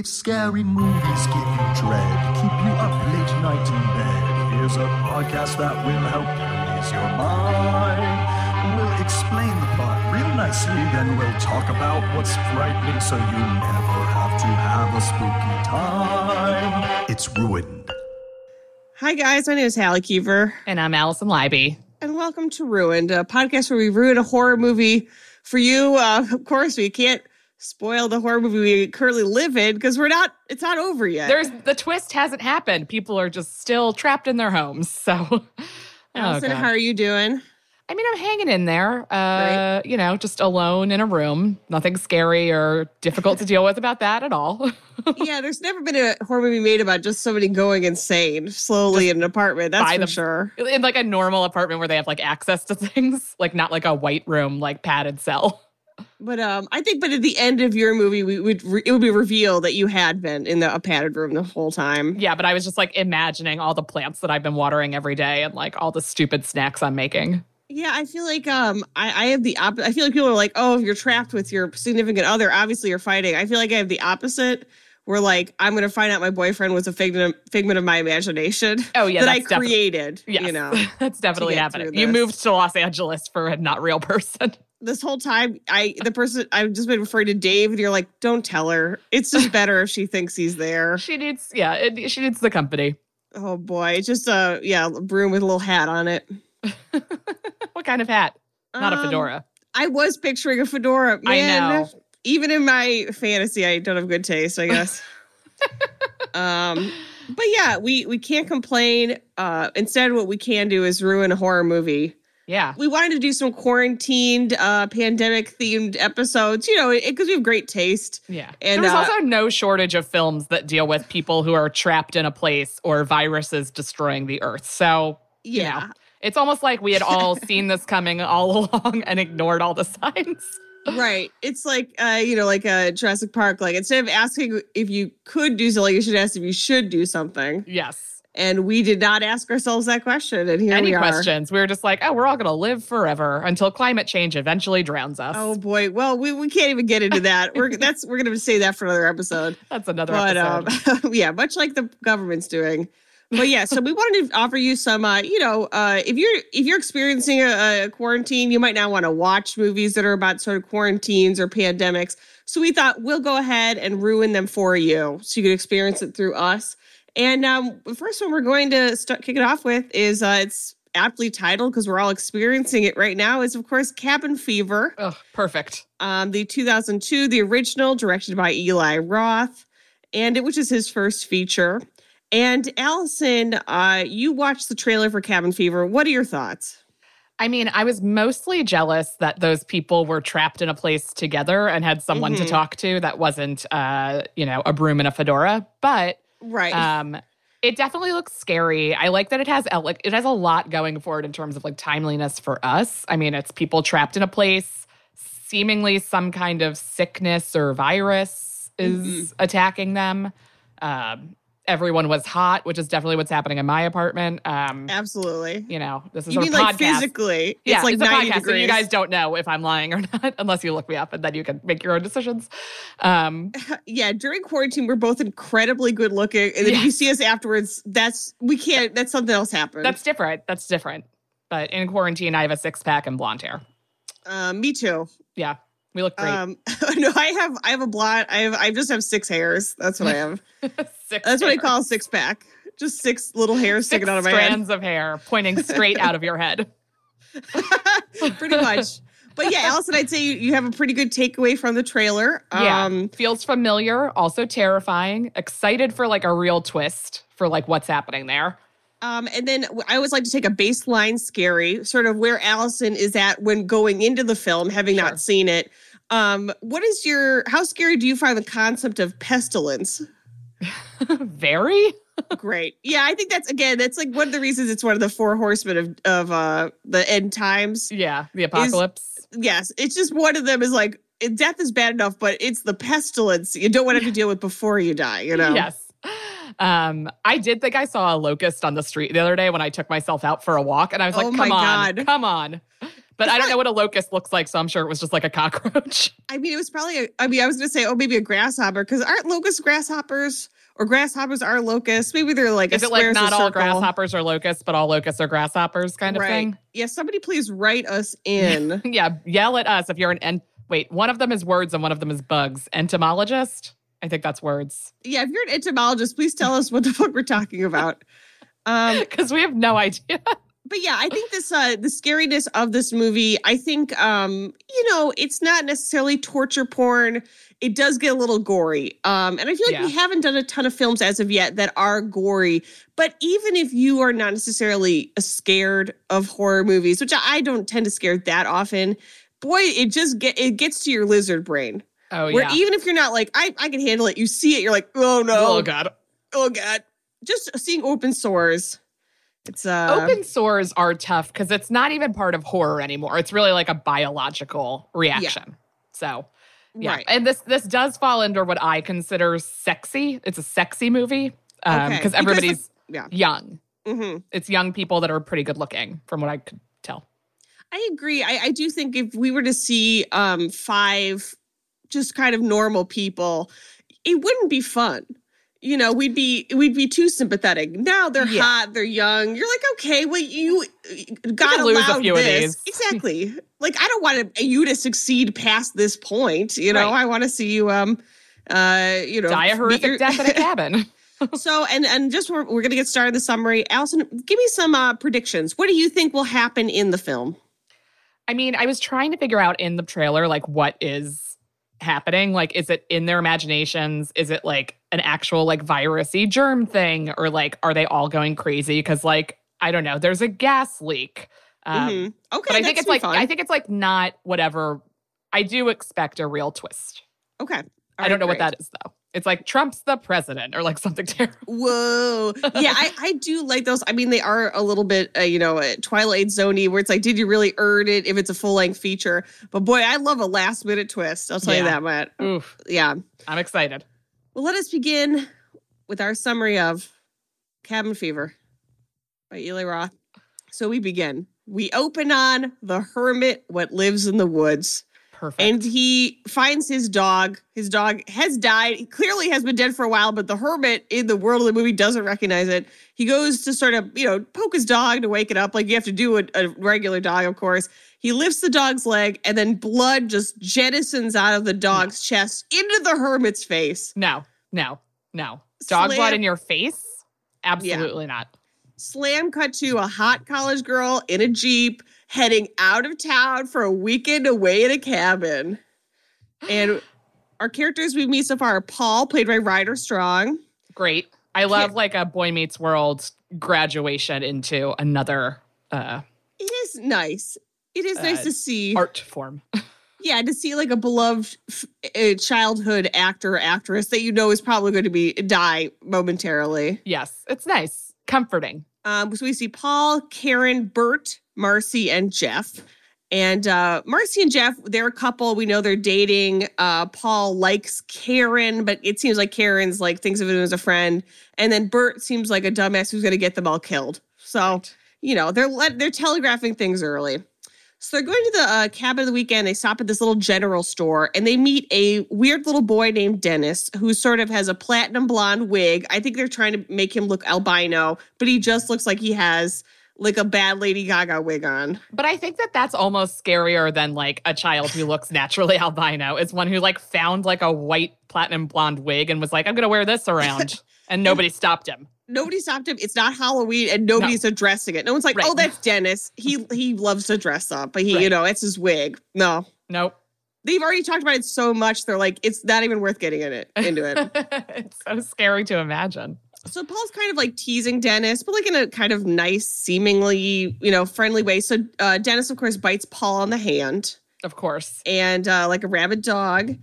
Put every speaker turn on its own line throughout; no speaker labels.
If scary movies give you dread, keep you up late night in bed, here's a podcast that will help you ease your mind. We'll explain the plot real nicely, then we'll talk about what's frightening so you never have to have a spooky time. It's ruined.
Hi, guys. My name is Halle Kiefer,
And I'm Alison Leiby.
and welcome to Ruined, a podcast where we ruin a horror movie for you. Uh, of course, we can't spoil the horror movie we currently live in because we're not, it's not over yet.
There's the twist hasn't happened. People are just still trapped in their homes. So, oh,
Alison,
God.
how are you doing?
I mean, I'm hanging in there. Uh, you know, just alone in a room. Nothing scary or difficult to deal with about that at all.
yeah, there's never been a horror movie made about just somebody going insane slowly in an apartment. That's for
them-
sure.
in like a normal apartment where they have like access to things, like not like a white room, like padded cell.
But um, I think, but at the end of your movie, we would re- it would be revealed that you had been in the a padded room the whole time.
Yeah, but I was just like imagining all the plants that I've been watering every day and like all the stupid snacks I'm making.
Yeah, I feel like um I, I have the opposite. I feel like people are like, oh, if you're trapped with your significant other, obviously you're fighting. I feel like I have the opposite, where like I'm gonna find out my boyfriend was a figment figment of my imagination
Oh yeah,
that I created.
Yes,
You know,
that's definitely happening. You moved to Los Angeles for a not real person.
This whole time I the person I've just been referring to Dave, and you're like, don't tell her. It's just better if she thinks he's there.
She needs, yeah, it, she needs the company.
Oh boy, it's just a yeah a broom with a little hat on it.
what kind of hat? Not a
Um,
fedora.
I was picturing a fedora.
I
Man,
know.
Even in my fantasy, I don't have good taste, I guess. um, but yeah, we we can't complain. Uh, instead, what we can do is ruin a horror movie.
Yeah,
We wanted to do some quarantined, uh, pandemic themed episodes. You know, because we have great taste.
yeah.
And,
There's
uh,
also no shortage of films that deal with people who are trapped in a place or viruses destroying the earth. So you
Yeah,
know, it's almost like we had all seen this coming all along and ignored all the signs.
right. It's like uh, you know, like a Jurassic Park. Like instead of asking if you could do something, you should ask if you should do something.
Yes.
And we did not ask ourselves that question, and here
Any
we are.
Any questions? We were just like, oh, we're all going to live forever until climate change eventually drowns us.
Oh boy. Well, we, we can't even get into that. We're that's we're gonna say that for another episode.
That's another
But
episode.
um, yeah, much like the government's doing. But yeah, so we wanted to offer you some. Uh, you know, uh, if you're if you're experiencing a, a quarantine, you might not want to watch movies that are about sort of quarantines or pandemics. So we thought we'll go ahead and ruin them for you, so you can experience it through us. And um, the first one we're going to start kick it off with is uh, it's aptly titled because we're all experiencing it right now. Is of course Cabin Fever
Ugh, perfect.
um, the 2002, the original, directed by Eli Roth, and it which is his first feature. And Alison, uh, you watched the trailer for Cabin Fever. What are your thoughts?
I mean, I was mostly jealous that those people were trapped in a place together and had someone to
Mhm.
talk to that wasn't, uh, you know, a broom and a fedora. But
Right.
um, it definitely looks scary. I like that it has like it has a lot going for it in terms of like timeliness for us. I mean, it's people trapped in a place, seemingly some kind of sickness or virus is attacking them. Um, everyone was hot, which is definitely what's happening in my apartment. Um,
Absolutely.
you know, this is
You
a
mean
podcast.
like physically?
Yeah,
it's like
it's a podcast,
degrees.
you guys don't know if I'm lying or not, unless you look me up, and then you can make your own decisions. Um,
yeah, during quarantine, we're both incredibly good looking. And then if
Yeah.
you see us afterwards, that's, we can't, that's something else happened.
that's different. That's different. But in quarantine, I have a six pack and blonde hair.
uh, me too.
Yeah, we look great.
Um, no, I have, I have a blonde, I have, I just have six hairs. That's what I have.
Six
That's what I call a six pack. Just six little hairs sticking out of my head.
strands of hair pointing straight out of your head.
pretty much. But yeah, Alison, I'd say you, you have a pretty good takeaway from the trailer.
Yeah,
Um,
feels familiar, also terrifying. Excited for like a real twist for like what's happening there.
um, and then I always like to take a baseline scary, sort of where Alison is at when going into the film, having
Sure.
not seen it. Um, what is your how scary do you find the concept of pestilence?
Very.
Great. Yeah, I think that's again, that's like one of the reasons it's one of the four horsemen of of uh the end times.
Yeah, the apocalypse.
Yes, it's just one of them is like death is bad enough, but it's the pestilence you don't want to have to deal with before you die, you know?
Yes. Um, I did think I saw a locust on the street the other day when I took myself out for a walk, and I was
Oh
like,
my
"Come on,
God.
come on!" But
It's
I don't
not-
know what a locust looks like, so I'm sure it was just like a cockroach.
I mean, it was probably. A, I mean, I was going to say, oh, maybe a grasshopper because aren't locusts grasshoppers or grasshoppers are locusts? Maybe they're like.
Is
a
it like not all
circle.
grasshoppers are locusts, but all locusts are grasshoppers kind of
right.
thing?
Yeah, somebody please write us in.
Yeah, yell at us if you're an en- wait. One of them is words and one of them is bugs. Entomologist. I think that's words
yeah, if you're an entomologist, please tell us what the fuck we're talking about. Um,
because we have no idea.
But yeah, I think this uh the scariness of this movie, I think um, you know, it's not necessarily torture porn. It does get a little gory. Um, and I feel like we haven't done a ton of films as of yet that are gory. But even if you are not necessarily scared of horror movies, which I don't tend to scare that often, boy, it just get it gets to your lizard brain.
Oh yeah.
Where
yeah.
even if you're not like, I, I can handle it, you see it, you're like, oh no,
oh god.
oh god. Just seeing open sores. It's uh
Open sores are tough because it's not even part of horror anymore. It's really like a biological reaction. So yeah,
right.
and this this does fall under what I consider sexy. It's a sexy movie because
Okay, because the-
everybody's
yeah.
young.
hmm
It's young people that are pretty good looking, from what I could tell.
I agree. I, I do think if we were to see um five just kind of normal people, it wouldn't be fun. You know, we'd be we'd be too sympathetic. Now they're
Yeah.
hot, they're young. You're like, okay, well, you got
lose a
allowed
few of
this.
these.
Exactly. like, I don't want you to succeed past this point. You know,
Right.
I want to see you um uh you know
Die a horrific
your-
death in a cabin.
so and and just we're, we're gonna get started the summary. Allison, give me some uh predictions. What do you think will happen in the film?
I mean, I was trying to figure out in the trailer, like, what is happening? Like, is it in their imaginations? Is it like an actual, like, virusy germ thing? Or, like, are they all going crazy? Because, like, I don't know, there's a gas leak. Um,
Mhm. Okay,
But I think it's like,
fun.
I think it's like not whatever. I do expect a real twist.
okay.
I don't know what that is, though. It's like Trump's the president or like something terrible.
Whoa. Yeah, I, I do like those. I mean, they are a little bit, uh, you know, Twilight Zoney, where it's like, did you really earn it if it's a full length feature? But boy, I love a last minute twist. I'll tell you that, Matt.
Oof,
Yeah.
I'm excited.
Well, let us begin with our summary of Cabin Fever by Eli Roth. So we begin. We open on the hermit, what lives in the woods.
Perfect.
And he finds his dog. His dog has died. He clearly has been dead for a while, but the hermit in the world of the movie doesn't recognize it. He goes to sort of, you know, poke his dog to wake it up, like you have to do a, a regular dog, of course. He lifts the dog's leg, and then blood just jettisons out of the dog's chest into the hermit's face.
no, no, no. Dog blood in your face? Absolutely not.
Slam cut to a hot college girl in a Jeep heading out of town for a weekend away in a cabin. And our characters we meet so far are Paul, played by Ryder Strong.
Great. I love like a Boy Meets World graduation into another uh,
It is nice. It is nice
Uh,
to see.
art form.
Yeah, to see like a beloved f- childhood actor or actress that you know is probably going to be die momentarily.
yes, it's nice, comforting.
Um, so we see Paul, Karen, Bert, Marcy, and Jeff. And uh, Marcy and Jeff, they're a couple. We know they're dating. Uh, Paul likes Karen, but it seems like Karen's like thinks of him as a friend. And then Bert seems like a dumbass who's going to get them all killed. So you know they're let, they're telegraphing things early. So they're going to the uh, cabin of the weekend. They stop at this little general store and they meet a weird little boy named Dennis who sort of has a platinum blonde wig. I think they're trying to make him look albino, but he just looks like he has like a bad Lady Gaga wig on.
But I think that that's almost scarier than like a child who looks naturally albino. Is one who like found like a white platinum blonde wig and was like, I'm gonna wear this around, and nobody stopped him.
Nobody stopped him. It's not Halloween, and nobody's addressing it. No one's like,
Right.
"Oh, that's Dennis. He he loves to dress up, but he, you know, it's his wig." No,
Nope.
they've already talked about it so much. They're like, it's not even worth getting in it into it.
it's so scary to imagine.
So Paul's kind of like teasing Dennis, but like in a kind of nice, seemingly, you know, friendly way. So uh, Dennis, of course, bites Paul on the hand
Of course.
and uh, like a rabid dog.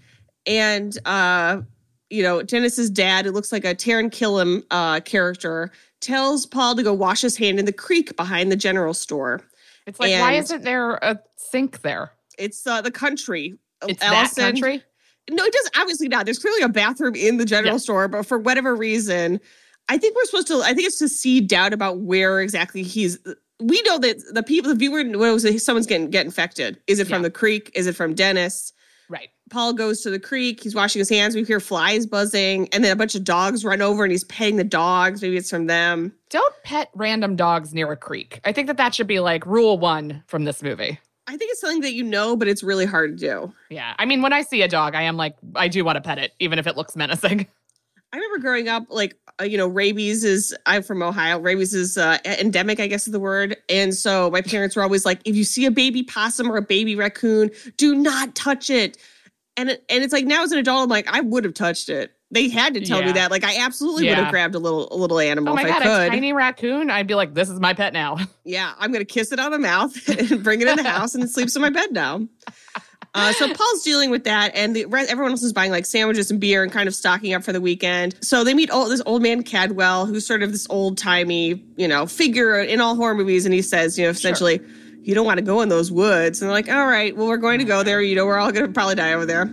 And, uh, you know, Dennis's dad, who looks like a Taran Killam uh, character, tells Paul to go wash his hand in the creek behind the general store.
It's like, why isn't there a sink there?
It's uh, the country.
It's
Alison-
that country.
No, it does obviously not. There's clearly a bathroom in the general
Yeah.
store, but for whatever reason, I think we're supposed to. I think it's to seed doubt about where exactly he's we know that the people, the viewer knows that someone's getting get infected. Is it from
Yeah.
the creek? Is it from Dennis?
Right.
Paul goes to the creek. He's washing his hands. We hear flies buzzing, and then a bunch of dogs run over, and he's petting the dogs. Maybe it's from them.
Don't pet random dogs near a creek. I think that that should be like rule one from this movie.
I think it's something that you know, but it's really hard to do.
Yeah. I mean, when I see a dog, I am like, I do want to pet it, even if it looks menacing.
I remember growing up, like you know, rabies is. I'm from Ohio. Rabies is uh, endemic, I guess is the word. And so my parents were always like, if you see a baby possum or a baby raccoon, do not touch it. And it, and it's like now as an adult, I'm like, I would have touched it. They had to tell me that. Like I absolutely would have grabbed a little a little animal
Oh my
if
God,
I
a
could.
tiny raccoon. I'd be like, this is my pet now.
Yeah, I'm gonna kiss it on the mouth and bring it in the house and it sleeps in my bed now. Uh, so Paul's dealing with that, and the, re- everyone else is buying like sandwiches and beer and kind of stocking up for the weekend. So they meet old, this old man Cadwell, who's sort of this old timey, you know, figure in all horror movies, and he says, you know, essentially, you don't want to go in those woods. And they're like, all right, well, we're going to go there. You know, we're all going to probably die over there.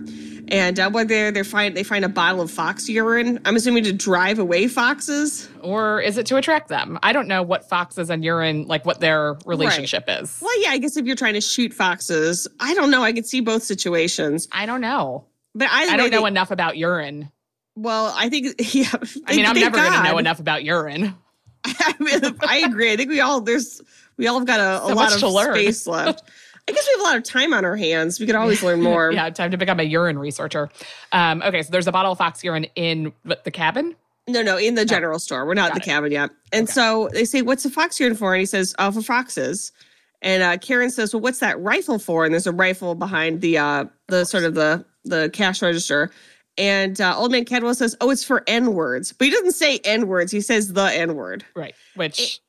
And uh, when they're they find they find a bottle of fox urine. I'm assuming to drive away foxes.
or is it to attract them? I don't know what foxes and urine, like what their relationship is.
Well, yeah, I guess if you're trying to shoot foxes, I don't know. I could see both situations,
I don't know.
but
I don't know
they-
enough about urine.
Well, I think yeah.
I mean, I'm never going to know enough about urine.
I, mean, I agree. I think we all there's we all have got a, a
So
lot of space left. I guess we have a lot of time on our hands. We could always learn more.
yeah, time to become a urine researcher. Um, okay, so there's a bottle of fox urine in the cabin.
No, no, in the general store. We're not in the
it.
cabin yet. And
Okay.
so they say, "What's the fox urine for?" And he says, "Oh, for foxes." And uh, Karen says, "Well, what's that rifle for?" And there's a rifle behind the uh, the sort of the the cash register. And uh, old man Cadwell says, "Oh, it's for n words," but he doesn't say n words. He says the n word.
Right. Which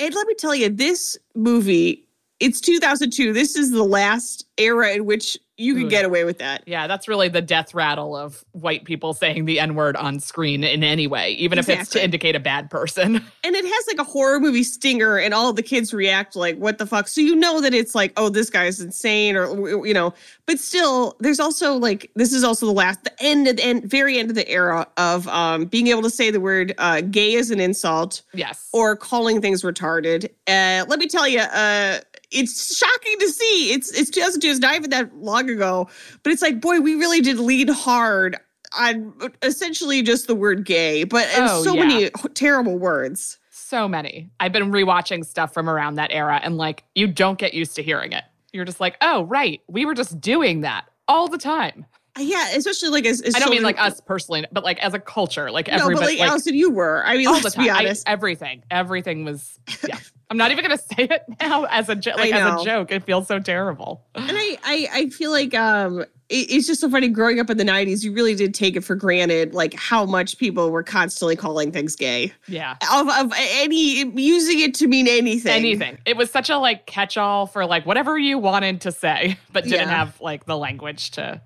And let me tell you, this movie, it's 2002. This is the last era in which you can get away with that.
Yeah, that's really the death rattle of white people saying the N word on screen in any way, even if it's to indicate a bad person.
And it has like a horror movie stinger, and all the kids react like, what the fuck? So you know that it's like, oh, this guy's insane, or, you know, but still, there's also like, this is also the last, the end, of the end, very end of the era of um, being able to say the word uh, gay as an insult
yes.
or calling things retarded. Uh, let me tell you, uh, it's shocking to see. It's it's 2002. It's not even that long ago, but it's like, boy, we really did lean hard on essentially just the word gay, but and
Oh,
so
yeah.
many terrible words.
so many. I've been rewatching stuff from around that era and like you don't get used to hearing it. You're just like, oh, right. We were just doing that all the time.
Yeah, especially like as, as
I don't mean like us personally, but like as a culture, like
No, but
everybody.
like,
like,
Alison, you were. I mean,
all the
let's
time.
be
I- everything. Everything was, yeah. I'm not even going to say it now as a, like as a joke. It feels so terrible.
and I, I, I feel like um, it, it's just so funny. Growing up in the '90s, you really did take it for granted, like how much people were constantly calling things gay.
Yeah.
Of, of any using it to mean anything.
anything. It was such a like catch all for like whatever you wanted to say, but didn't
Yeah.
have like the language to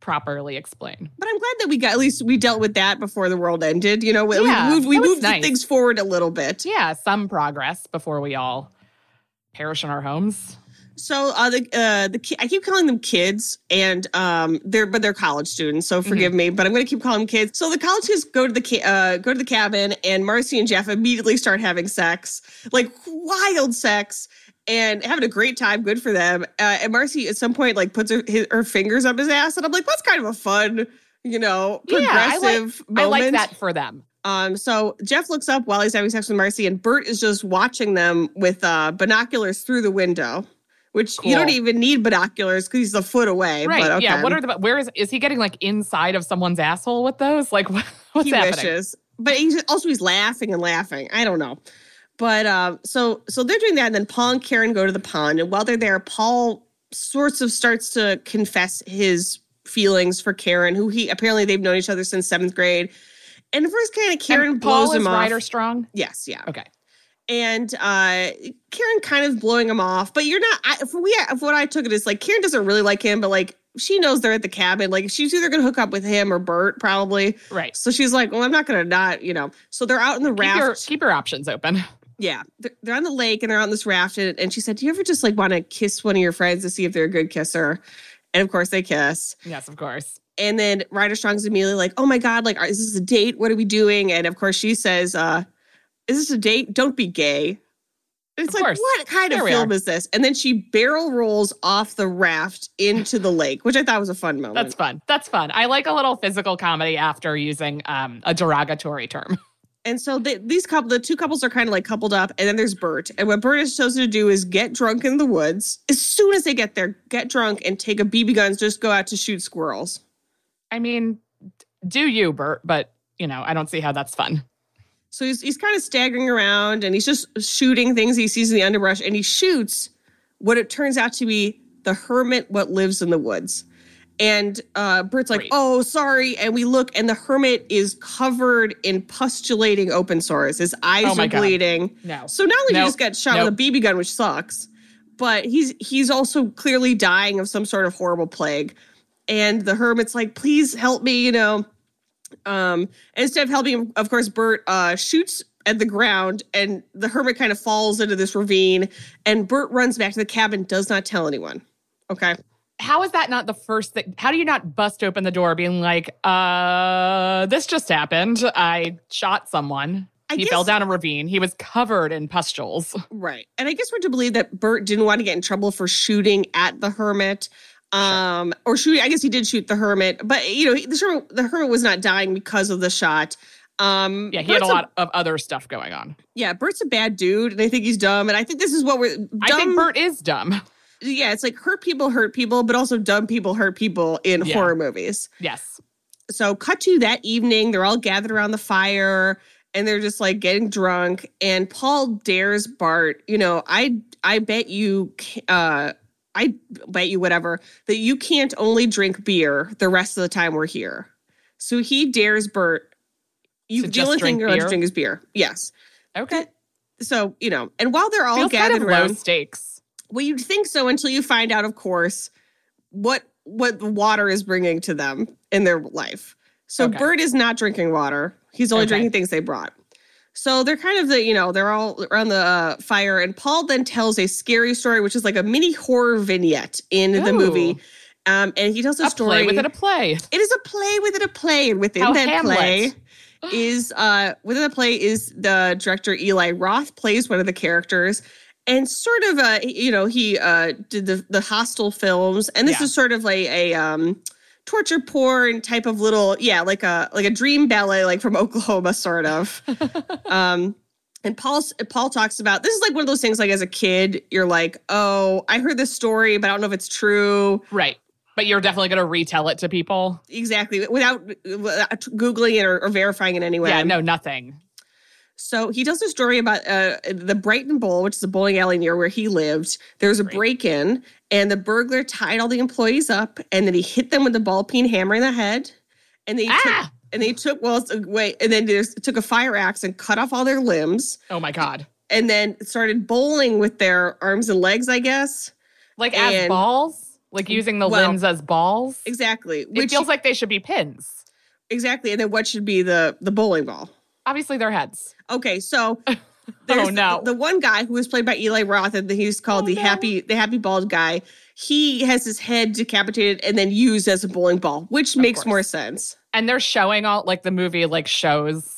properly explain.
But I'm glad that we got at least we dealt with that before the world ended. You know, we,
Yeah,
we moved we moved
nice.
things forward a little bit.
Yeah, some progress before we all perish in our homes.
So uh, the uh, the ki- I keep calling them kids, and um, they're but they're college students. So forgive me, but I'm going to keep calling them kids. So the college kids go to the ca- uh, go to the cabin, and Marcy and Jeff immediately start having sex, like wild sex, and having a great time. Good for them. Uh, and Marcy at some point like puts her his, her fingers up his ass, and I'm like, that's kind of a fun, you know,
Yeah, I like-
progressive
I like
moment.
that for them.
Um, so Jeff looks up while he's having sex with Marcy, and Bert is just watching them with uh, binoculars through the window, which you don't even need binoculars because he's a foot away.
Right.
But okay.
Yeah. What are the where is is he getting like inside of someone's asshole with those? Like what, what's
he
happening?
wishes? But he's also he's laughing and laughing. I don't know. But uh, so so they're doing that, and then Paul and Karen go to the pond, and while they're there, Paul sorts of starts to confess his feelings for Karen, who he apparently they've known each other since seventh grade. And first, kind of Karen
And
blows
Paul
him
is
off.
Ryder strong.
Yes, yeah.
Okay.
and uh Karen kind of blowing him off, but you're not. I, for we, for what I took it is like Karen doesn't really like him, but like she knows they're at the cabin. Like she's either gonna hook up with him or Bert, probably.
Right.
So she's like, well, I'm not gonna not, you know. So they're out in the
Keep
raft.
your, keep your options open.
Yeah, they're, they're on the lake and they're on this raft. And, and she said, "Do you ever just like want to kiss one of your friends to see if they're a good kisser?" And of course they kiss.
Yes, of course.
And then Ryder Strong's immediately like, "Oh my god, like is this a date? What are we doing?" And of course she says, uh, "Is this a date? Don't be gay." It's
Of
like,
course.
what kind
There
of film
are.
is this? And then she barrel rolls off the raft into the lake, which I thought was a fun moment.
That's fun. That's fun. I like a little physical comedy after using um, a derogatory term.
And so the, these couple, the two couples are kind of like coupled up, and then there's Bert. And what Bert has chosen to do is get drunk in the woods. As soon as they get there, get drunk and take a BB gun, just go out to shoot squirrels.
I mean, do you, Bert? But you know, I don't see how that's fun.
So he's he's kind of staggering around, and he's just shooting things he sees in the underbrush, and he shoots what it turns out to be the hermit, what lives in the woods. And uh, Bert's like,
Great.
"Oh, sorry," and we look, and the hermit is covered in pustulating open sores. His eyes
Oh
are
God.
bleeding.
No.
So not only did he just get shot
Nope.
with a BB gun, which sucks, but he's he's also clearly dying of some sort of horrible plague. And the hermit's like, please help me, you know. Um, instead of helping of course, Bert uh shoots at the ground and the hermit kind of falls into this ravine and Bert runs back to the cabin, does not tell anyone. Okay.
How is that not the first thing? How do you not bust open the door being like, uh, this just happened. I shot someone.
I
he
guess-
fell down a ravine. He was covered in pustules.
Right. And I guess we're to believe that Bert didn't want to get in trouble for shooting at the hermit. Um, or shooting, I guess he did shoot the hermit, but you know, the hermit, the hermit was not dying because of the shot. Um,
Yeah, he had a
Bert's
lot of other stuff going on.
yeah, Bert's a bad dude, and I think he's dumb. And I think this is what we're dumb.
I think Bert is dumb.
Yeah, it's like hurt people hurt people, but also dumb people hurt people in
Yeah.
horror movies.
Yes.
so cut to that evening they're all gathered around the fire and they're just like getting drunk and paul dares bert you know i i bet you uh i bet you whatever that you can't only drink beer the rest of the time we're here so he dares bert you
To
the
just
only thing you're allowed to drink is beer yes
Okay.
so you know and while they're all
Feels kind
gathered
of
around
low stakes.
Well, you'd think so until you find out, of course, what what water is bringing to them in their life. So
Okay.
Bert is not drinking water; he's only
Okay.
drinking things they brought. So they're kind of the you know they're all around the uh, fire, and Paul then tells a scary story, which is like a mini horror vignette in the movie. Um, and he tells a,
A
story.
play within a play.
It is a play within a play, and within
How
that
Hamlet.
play is uh within the play is the director Eli Roth plays one of the characters. And sort of uh you know, he uh did the the Hostel films, and this
Yeah.
is sort of like a um torture porn type of little, yeah, like a like a dream ballet, like from Oklahoma, sort of. um and Paul Paul talks about this is like one of those things like as a kid, you're like, oh, I heard this story, but I don't know if it's true.
Right. But you're definitely going to retell it to people.
Exactly, without, without googling it or, or verifying in any way.
Yeah, no, nothing.
So he tells a story about uh, the Brighton Bowl, which is a bowling alley near where he lived. There was a break in, and the burglar tied all the employees up, and then he hit them with a ball peen hammer in the head. And they took,
Ah!
and they took well, it's- wait, and then there's took a fire axe and cut off all their limbs,
Oh my God.
and then started bowling with their arms and legs, I guess.
Like as balls? Like using the
Well,
limbs as balls?
Exactly.
It feels like they should be pins.
exactly, and then what should be the the bowling ball?
Obviously, they're heads.
Okay, so there's
Oh, no.
the, the one guy who was played by Eli Roth, and he's called
Oh,
the
no.
happy the happy bald guy. He has his head decapitated and then used as a bowling ball, which makes
course.
more sense.
And they're showing all like the movie like shows.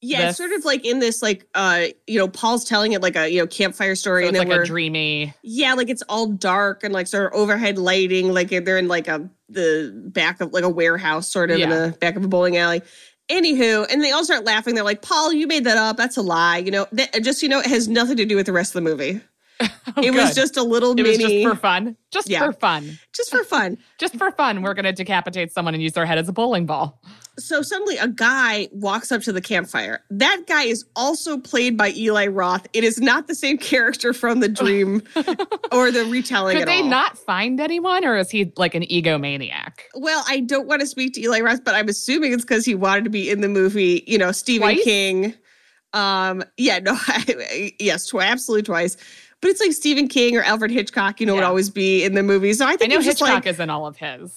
Yeah,
This-
sort of like in this like uh you know Paul's telling it like a you know campfire story,
So
and then
like
we're
a dreamy.
yeah like it's all dark and like sort of overhead lighting, like they're in like a the back of like a warehouse, sort of in
Yeah.
the back of a bowling alley. Anywho, and they all start laughing. They're like, "Paul, you made that up. That's a lie." You know, that, just you know, it has nothing to do with the rest of the movie.
Oh,
it was just a little
It was
mini,
just for fun. Just
Yeah.
for fun.
just for fun.
Just for fun. We're going to decapitate someone and use their head as a bowling ball.
So suddenly, a guy walks up to the campfire. That guy is also played by Eli Roth. It is not the same character from the dream or the retelling.
Could they
all.
not find anyone or is he like an egomaniac?
Well, I don't want to speak to Eli Roth, but I'm assuming it's because he wanted to be in the movie. You know, Stephen
Twice?
King. Um, yeah, no, I, yes, twi- absolutely twice. But it's like Stephen King or Alfred Hitchcock. You know, would always be in the movie. So I
I
think
know
was
Hitchcock
like,
is in all of his.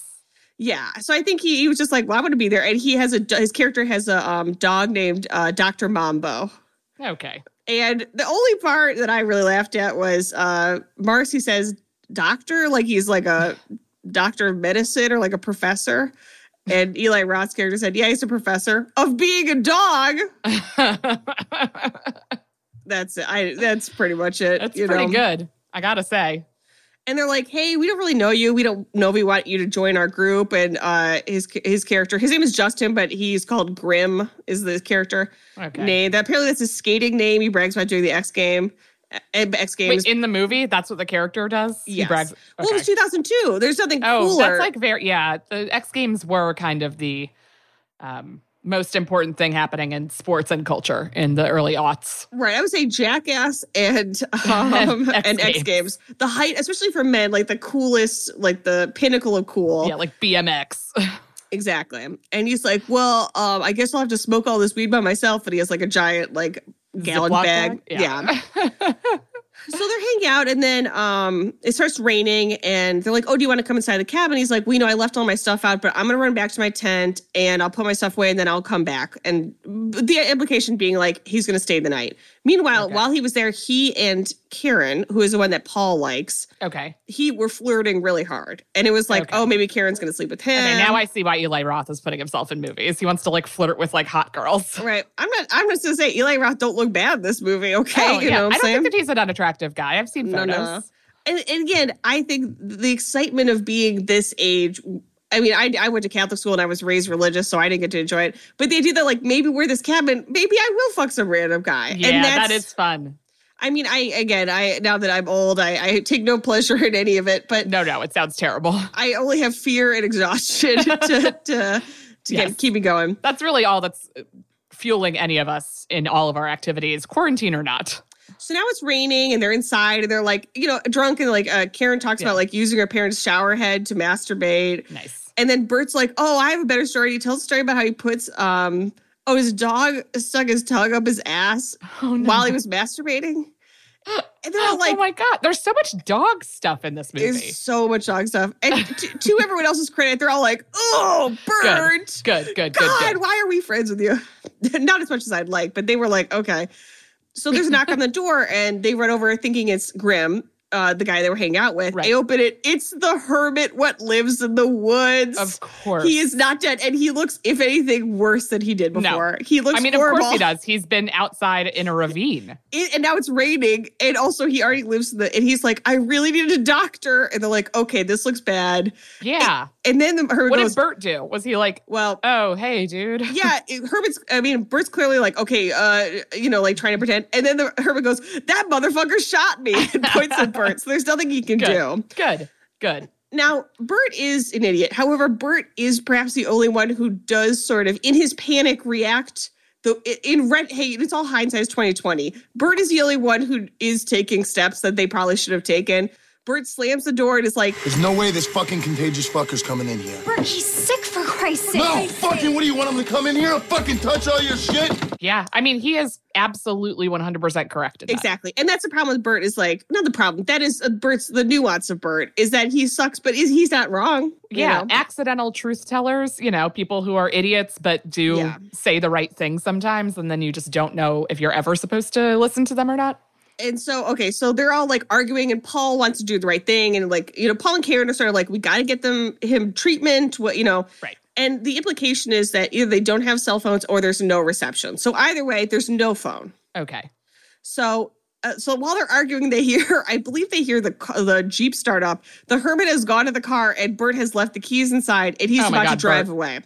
Yeah, so I think he, he was just like, well, I want to be there, and he has a his character has a um, dog named uh, Doctor Mambo,
Okay.
and the only part that I really laughed at was uh, Marcy says doctor like he's like a doctor of medicine or like a professor, and Eli Roth's character said, yeah, he's a professor of being a dog. That's it. I that's pretty much it.
That's pretty
know?
good. I gotta say.
And they're like, "Hey, we don't really know you. We don't know if we want you to join our group." And uh, his his character, his name is Justin, but he's called Grim. Is the character
Okay.
name? That apparently that's his skating name. He brags about doing the X game, uh, X Games.
Wait, in the movie, that's what the character does. He
Yes.
brags.
Well, it was 2002. There's nothing
Oh,
cooler.
that's like very yeah. The X Games were kind of the um, most important thing happening in sports and culture in the early aughts.
Right. I would say Jackass and um,
X
and X
Games.
The height, especially for men, like the coolest, like the pinnacle of cool.
Yeah, like BMX.
Exactly. And he's like, Well, um, I guess I'll have to smoke all this weed by myself. And he has like a giant like gallon
Ziploc
bag. Yeah. So they're hanging out and then um it starts raining and they're like, Oh, do you want to come inside the cabin? He's like, We know I left all my stuff out, but I'm gonna run back to my tent and I'll put my stuff away and then I'll come back. And the implication being like he's gonna stay the night. Meanwhile,
Okay.
while he was there, he and Karen, who is the one that Paul likes,
okay.
he were flirting really hard. And it was like,
Okay.
oh, maybe Karen's gonna sleep with him.
Okay, now I see why Eli Roth is putting himself in movies. He wants to like flirt with like hot girls.
Right. I'm not I'm just gonna say Eli Roth don't look bad in this movie, okay?
Oh,
you
yeah.
know what
I
I'm
don't
saying?
think that he's an unattractive guy. I've seen
No,
photos.
no. and, and again, I think the excitement of being this age. I mean, I, I went to Catholic school and I was raised religious, so I didn't get to enjoy it. But the idea that like maybe we're this cabin, maybe I will fuck some random guy.
Yeah,
and that's,
that is fun.
I mean, I again, I now that I'm old, I, I take no pleasure in any of it. But
No, no, it sounds terrible.
I only have fear and exhaustion to to to
Yes.
get, keep me going.
That's really all that's fueling any of us in all of our activities, quarantine or not.
So now it's raining and they're inside and they're like, you know, drunk and like uh, Karen talks
Yeah.
about like using her parents' shower head to masturbate.
Nice.
And then Bert's like, oh, I have a better story. He tells a story about how he puts, um, oh, his dog stuck his tongue up his ass
Oh no.
while he was masturbating. And they're all like,
oh my god, there's so much dog stuff in this movie.
there's so much dog stuff. And to, to everyone else's credit, they're all like, oh, Bert.
Good, good, good,
God,
good.
why are we friends with you? Not as much as I'd like, but they were like, okay. So there's a knock on the door, and they run over thinking it's Grim, uh, the guy they were hanging out with.
Right.
They open it. It's the hermit, what lives in the woods.
Of course.
He is not dead, and he looks, if anything, worse than he did
No.
before. He looks
I mean,
horrible.
of course he does. He's been outside in a ravine.
It- and now it's raining, and also he already lives in the. And he's like, "I really need a doctor," and they're like, "Okay, this looks bad."
Yeah.
And then the hermit
What
goes,
did Bert do? Was he like,
"Well,
oh, hey, dude?
yeah, it- Herbert's. I mean, Bert's clearly like, okay, uh, you know, like trying to pretend, and then the Herbert goes, "That motherfucker shot me," and points at So there's nothing he can
Good.
do.
Good, good.
Now, Bert is an idiot. However, Bert is perhaps the only one who does sort of, in his panic, react. The in red, hey, it's all hindsight. It's 2020. Bert is the only one who is taking steps that they probably should have taken. Bert slams the door and is like,
There's no way this fucking contagious fucker's coming in here.
Bert, he's sick for Christ's sake.
No, fucking, what do you want him to come in here and fucking touch all your shit?
Yeah. I mean, he is absolutely 100% correct.
Exactly. And that's the problem with Bert is like, not the problem. That is uh, Bert's, the nuance of Bert is that he sucks, but is he's not wrong.
Yeah,
know?
accidental truth tellers, you know, people who are idiots but do
Yeah.
say the right thing sometimes, and then you just don't know if you're ever supposed to listen to them or not.
And so, okay, so they're all like arguing, and Paul wants to do the right thing. And like, you know, Paul and Karen are sort of like, we got to get them him treatment, what, you know.
Right.
And the implication is that either they don't have cell phones or there's no reception. So either way, there's no phone.
Okay.
So, uh, so while they're arguing, they hear, I believe they hear the the Jeep start up. The hermit has gone to the car, and Bert has left the keys inside, and he's
Oh
about
God,
to drive
Bert.
away.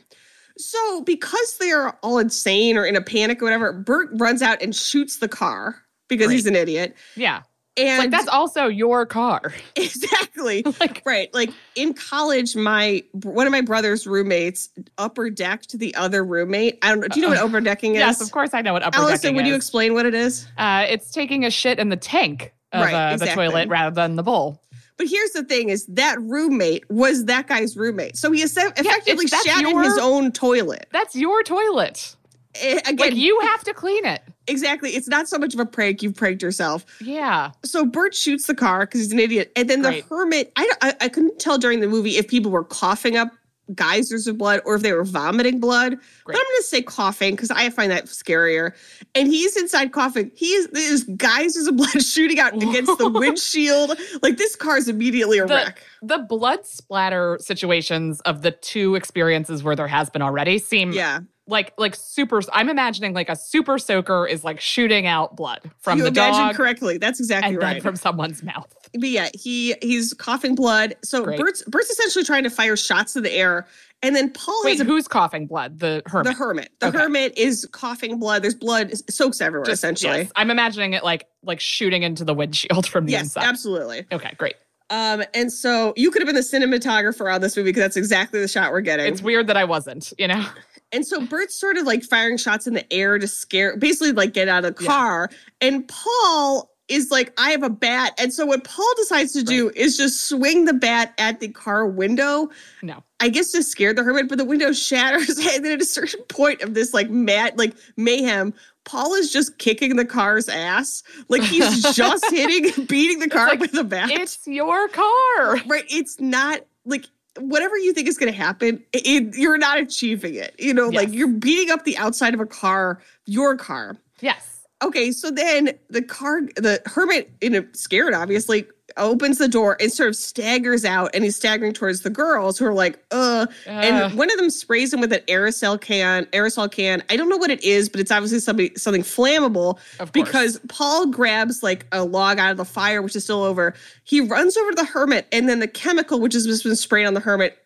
So, because they're all insane or in a panic or whatever, Bert runs out and shoots the car because he's an idiot.
Yeah.
And
like, that's also your car.
exactly
like,
right. Like in college, my one of my brother's roommates upper decked the other roommate. I don't know. Do you know what upper decking is?
yes, of course I know what upper
Alison,
decking is.
Alison, would you explain what it is?
uh, it's taking a shit in the tank of
Right,
uh, the toilet rather than the bowl.
But here's the thing: is that roommate was that guy's roommate, so he effectively
that's
shat in
your-
his own toilet.
That's your toilet.
Eh, Again,
Like, you have to clean it.
Exactly. It's not so much of a prank; you've pranked yourself.
Yeah.
So Bert shoots the car because he's an idiot, and then the
Great.
hermit, I, I, I couldn't tell during the movie if people were coughing up geysers of blood or if they were vomiting blood. But I'm going to say coughing because I find that scarier. And he's inside coughing. He is there's geysers of blood shooting out against the windshield. Like this car is immediately a
The,
wreck.
the blood splatter situations of the two experiences where there has been already seem
Yeah,
like like super. I'm imagining like a super soaker is like shooting out blood from
you
the
imagined
dog
correctly. That's exactly
and
right.
from someone's mouth.
but yeah, he he's coughing blood. So
Great.
Bert's Bert's essentially trying to fire shots in the air, and then Paul
Wait,
a,
who's coughing blood? The hermit.
the hermit. The
Okay.
hermit is coughing blood. There's blood soaks everywhere.
Just-
essentially,
yes. I'm imagining it like like shooting into the windshield from the
yes,
inside.
absolutely.
Okay, great.
Um, and so you could have been the cinematographer on this movie because that's exactly the shot we're getting.
It's weird that I wasn't, you know?
And so Bert's sort of like firing shots in the air to scare, basically like get out of the
Yeah.
car. And Paul is like, I have a bat. And so what Paul decides to do is just swing the bat at the car window.
No.
I guess to scare the hermit, but the window shatters. And then at a certain point of this like mad, like mayhem, Paul is just kicking the car's ass. Like he's just hitting, beating the car
like,
with a bat.
It's your car.
right. It's not like whatever you think is going to happen, it, you're not achieving it. You know, like you're beating up the outside of a car, your car.
Yes.
Okay, so then the car, the hermit, you know, scared obviously, opens the door and sort of staggers out, and he's staggering towards the girls who are like, "Uh." And one of them sprays him with an aerosol can. Aerosol can. I don't know what it is, but it's obviously somebody something flammable.
Of course.
Because Paul grabs like a log out of the fire, which is still over. He runs over to the hermit, and then the chemical, which has just been sprayed on the hermit,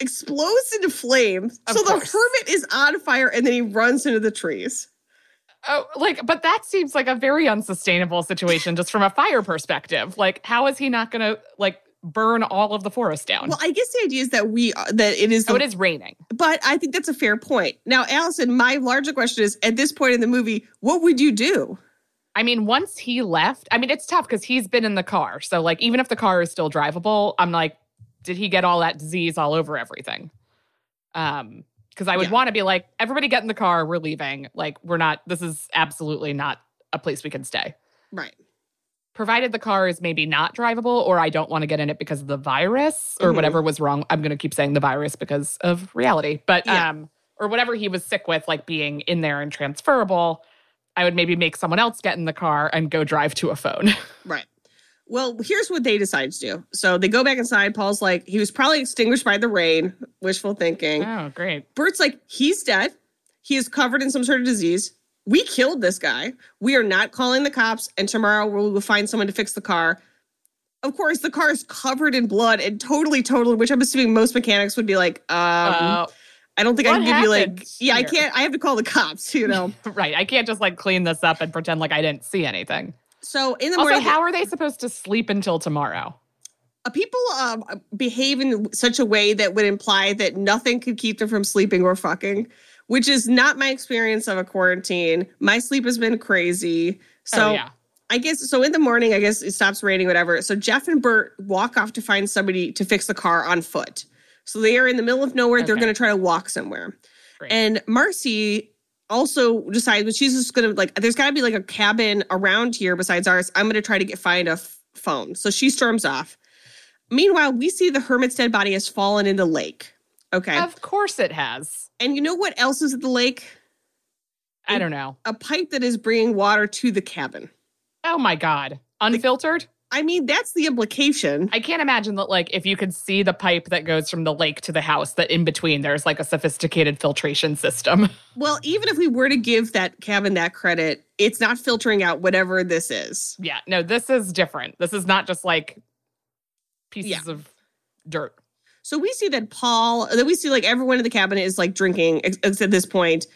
explodes into flames.
Of
so the hermit is on fire, and then he runs into the trees.
Oh, like, but that seems like a very unsustainable situation just from a fire perspective. Like, how is he not going to like burn all of the forest down?
Well, I guess the idea is that we uh, that it is.
oh, it is raining.
but I think that's a fair point. Now, Alison, my larger question is: at this point in the movie, what would you do?
I mean, once he left, I mean, it's tough because he's been in the car. So, like, even if the car is still drivable, I'm like, did he get all that disease all over everything? Um, because I would
Yeah.
want to be like, everybody get in the car, we're leaving. Like, we're not, this is absolutely not a place we can stay.
Right.
Provided the car is maybe not drivable, or I don't want to get in it because of the virus or
Mhm.
whatever was wrong. I'm going to keep saying the virus because of reality, but,
Yeah.
um, or whatever he was sick with, like being in there and transferable. I would maybe make someone else get in the car and go drive to a phone.
Right. Well, here's what they decide to do. So they go back inside. Paul's like, he was probably extinguished by the rain. Wishful thinking.
oh, great.
Bert's like, he's dead. He is covered in some sort of disease. We killed this guy. We are not calling the cops, and tomorrow we will find someone to fix the car. Of course, the car is covered in blood and totally totaled, which I'm assuming most mechanics would be like, um,
Uh,
I don't think I can give you like, yeah, I can't, I have to call the cops, you know?
right. I can't just like clean this up and pretend like I didn't see anything.
So in the
Also,
morning,
how are they supposed to sleep until tomorrow?
uh, people um, behave in such a way that would imply that nothing could keep them from sleeping or fucking, which is not my experience of a quarantine. My sleep has been crazy. So
oh, yeah.
I guess so. In the morning, I guess it stops raining, whatever. So Jeff and Bert walk off to find somebody to fix the car on foot. So they are in the middle of nowhere. They're going to try to walk somewhere.
Great.
And Marcy also decides, but she's just to like. There's got to be like a cabin around here besides ours. I'm to try to get find a f- phone. So she storms off. Meanwhile, we see the hermit's dead body has fallen in the lake. Okay.
Of course it has.
and you know what else is at the lake?
I don't know.
A pipe that is bringing water to the cabin.
Oh my God. Unfiltered?
I mean, that's the implication.
I can't imagine that, like, if you could see the pipe that goes from the lake to the house, that in between there's like a sophisticated filtration system.
Well, even if we were to give that cabin that credit, it's not filtering out whatever this is.
yeah. No, this is different. This is not just like pieces
Yeah.
of dirt.
So we see that Paul, that we see like everyone in the cabin is like drinking, ex- at this point,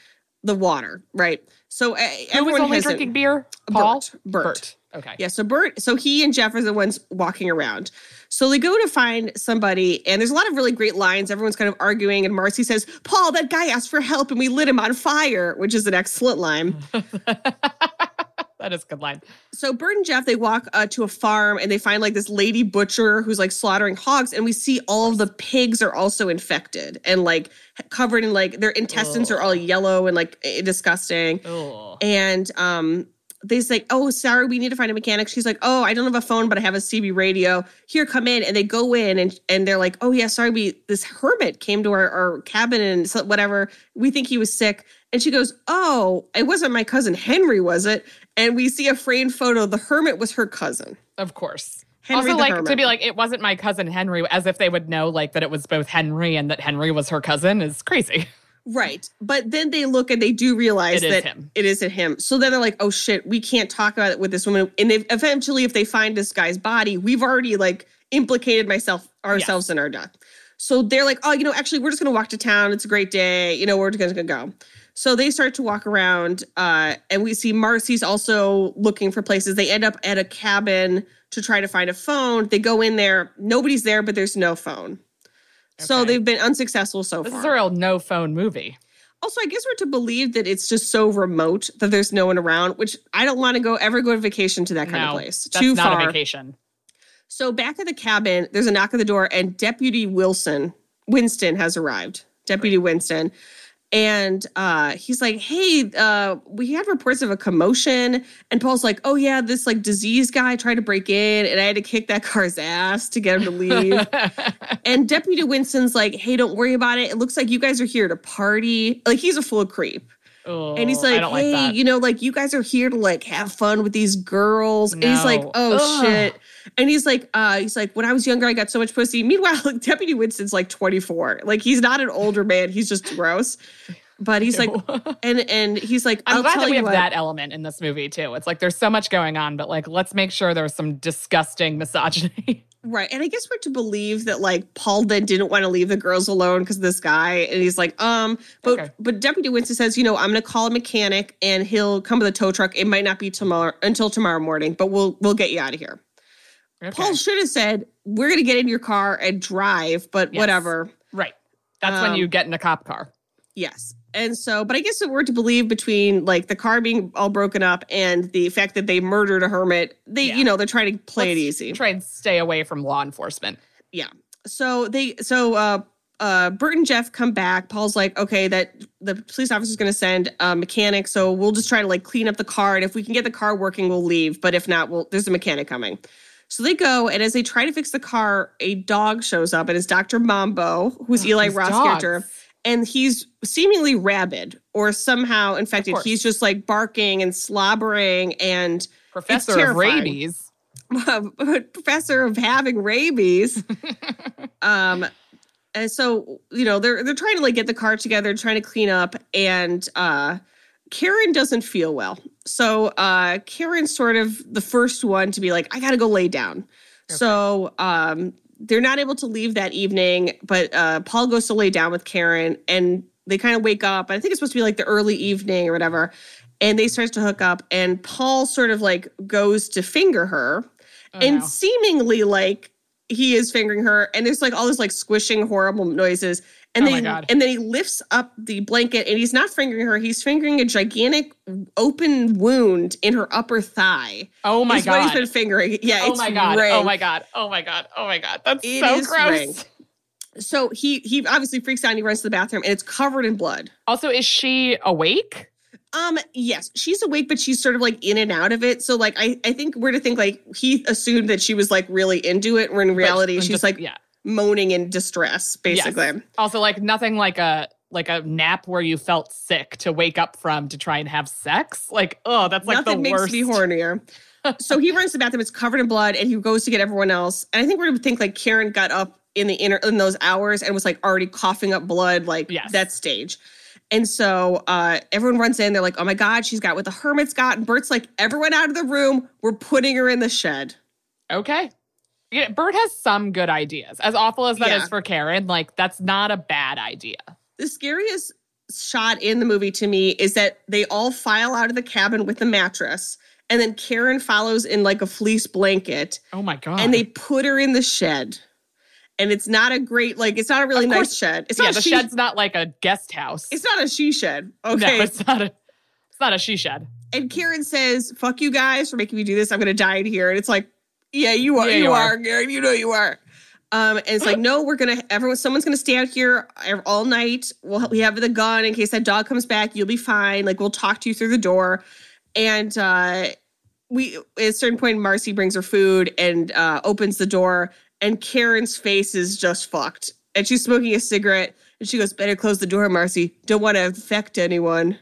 the water, right? So uh,
Who was
everyone
only
has a-
drinking beer? Paul?
Bert. Bert.
Okay.
Yeah, so Bert, so he and Jeff are the ones walking around. So they go to find somebody, and there's a lot of really great lines. Everyone's kind of arguing, and Marcy says, Paul, that guy asked for help and we lit him on fire, which is an excellent line.
that is a good line.
so Bert and Jeff they walk uh, to a farm and they find like this lady butcher who's like slaughtering hogs, and we see all of the pigs are also infected and like covered in like their intestines are all yellow and like disgusting.
Oh.
And um, they say, "Oh, sorry, we need to find a mechanic." She's like, "Oh, I don't have a phone, but I have a CB radio. Here, come in." And they go in and and they're like, "Oh yeah, sorry, we this hermit came to our, our cabin and whatever. We think he was sick." And she goes, "Oh, it wasn't my cousin Henry, was it?" And we see a framed photo. The hermit was her cousin.
Of course.
Henry
also, like to be like, it wasn't my cousin Henry, as if they would know, like that it was both Henry and that Henry was her cousin, is crazy.
Right. But then they look and they do realize
It is
that
him.
it isn't him. So then they're like, oh shit, we can't talk about it with this woman. And if, eventually, if they find this guy's body, we've already like implicated myself ourselves in our death. So they're like, oh, you know, actually, we're just gonna walk to town. It's a great day. You know, we're just gonna go. So they start to walk around, uh, and we see Marcy's also looking for places. They end up at a cabin to try to find a phone. They go in there, nobody's there, but there's no phone. So they've been unsuccessful so
This
far.
is a real no phone movie.
Also, I guess we're to believe that it's just so remote that there's no one around, which I don't want to go ever go on vacation to that kind
no,
of place.
That's
Too
not
far.
a vacation.
So back at the cabin, there's a knock at the door, and Deputy Wilson, Winston, has arrived. Deputy Winston. And uh, he's like, hey, uh, we had reports of a commotion. And Paul's like, oh, yeah, this like disease guy tried to break in, and I had to kick that car's ass to get him to leave. and Deputy Winston's like, hey, don't worry about it. It looks like you guys are here to party. Like, he's a full creep. And he's
Oh,
like, hey,
like
you know, like you guys are here to like have fun with these girls. And he's like, oh
Ugh.
shit. And he's like, uh, he's like, when I was younger, I got so much pussy. Meanwhile, like, Deputy Winston's like 24. Like he's not an older man. He's just gross. But he's like, and and he's like,
I'm
I'll
glad
tell
that we
you
have
what.
that element in this movie too. It's like there's so much going on, but like let's make sure there's some disgusting misogyny.
Right. And I guess we're to believe that like Paul then didn't want to leave the girls alone because this guy. And he's like, um, but
Okay.
but Deputy Winston says, you know, I'm gonna call a mechanic and he'll come with a tow truck. It might not be tomorrow until tomorrow morning, but we'll we'll get you out of here.
Okay.
Paul should have said, We're gonna get in your car and drive, but
Yes.
whatever.
right. That's when
Um,
you get in a cop car.
Yes. And so, but I guess if we're to believe between like the car being all broken up and the fact that they murdered a hermit, they,
Yeah.
you know, they're trying to play it
Let's
easy.
Try and stay away from law enforcement. Yeah.
So they so uh uh Bert and Jeff come back. Paul's like, okay, that the police officer's gonna send a mechanic, so we'll just try to like clean up the car. And if we can get the car working, we'll leave. But if not, we'll there's a mechanic coming. So they go, and as they try to fix the car, a dog shows up, and it's Dr. Mambo, who's Eli Roth's character, and he's seemingly rabid or somehow infected. He's just like barking and slobbering and
Professor of rabies.
professor of having rabies. um, and so you know they're they're trying to like get the car together, trying to clean up, and uh, Karen doesn't feel well. So uh, Karen's sort of the first one to be like, I gotta go lay down. So um, they're not able to leave that evening, but uh, Paul goes to lay down with Karen, and they kind of wake up. I think it's supposed to be like the early evening or whatever. And they start to hook up, and Paul sort of like goes to finger her,
Oh,
and seemingly like he is fingering her, and there's like all this like squishing horrible noises. And
Oh
then
my God.
and then he lifts up the blanket and he's not fingering her, he's fingering a gigantic open wound in her upper thigh.
oh my
is what he's
god.
been fingering. Yeah,
oh
it's
my god. Oh my god. Oh my god. Oh my god. That's
It
so gross.
rank. So he he obviously freaks out and he runs to the bathroom and it's covered in blood.
Also, is she awake?
Um, yes, she's awake, but she's sort of like in and out of it. So like I, I think we're to think like he assumed that she was like really into it, when in reality
But-
she's
just-
like
yeah.
Moaning in distress, basically.
Yes. Also, like nothing like a like a nap where you felt sick to wake up from to try and have sex. Like, oh, that's like
Nothing
the
makes
worst.
me hornier. so he runs to the bathroom, it's covered in blood, and he goes to get everyone else. And I think we're to think like Karen got up in the inner in those hours and was like already coughing up blood, like
Yes.
that stage. And so uh, everyone runs in. They're like, "Oh my god, she's got what the hermit's got." And Bert's like, "Everyone out of the room. We're putting her in the shed."
Okay. Yeah, Bert has some good ideas. As awful as that is
Yeah.
for Karen, like that's not a bad idea.
the scariest shot in the movie to me is that they all file out of the cabin with the mattress and then Karen follows in like a fleece blanket
Oh my god.
and they put her in the shed. And it's not a great like it's not a really
Of
nice shed. It's
yeah,
not
the
she,
shed's not like a guest house.
it's not a she shed.
No,
Okay.
it's not a it's not a she shed.
and Karen says, "Fuck you guys for making me do this. I'm going to die in here." And it's like, "Yeah, you are.
Yeah,
you,
you
are.
are.
Karen. You know you are." Um, and it's like, no, we're gonna everyone. Someone's gonna stay out here all night. We'll we have the gun in case that dog comes back. You'll be fine. Like we'll talk to you through the door. And uh, we at a certain point, Marcy brings her food and uh, opens the door, and Karen's face is just fucked. And she's smoking a cigarette, and she goes, "Better close the door, Marcy. Don't want to affect anyone."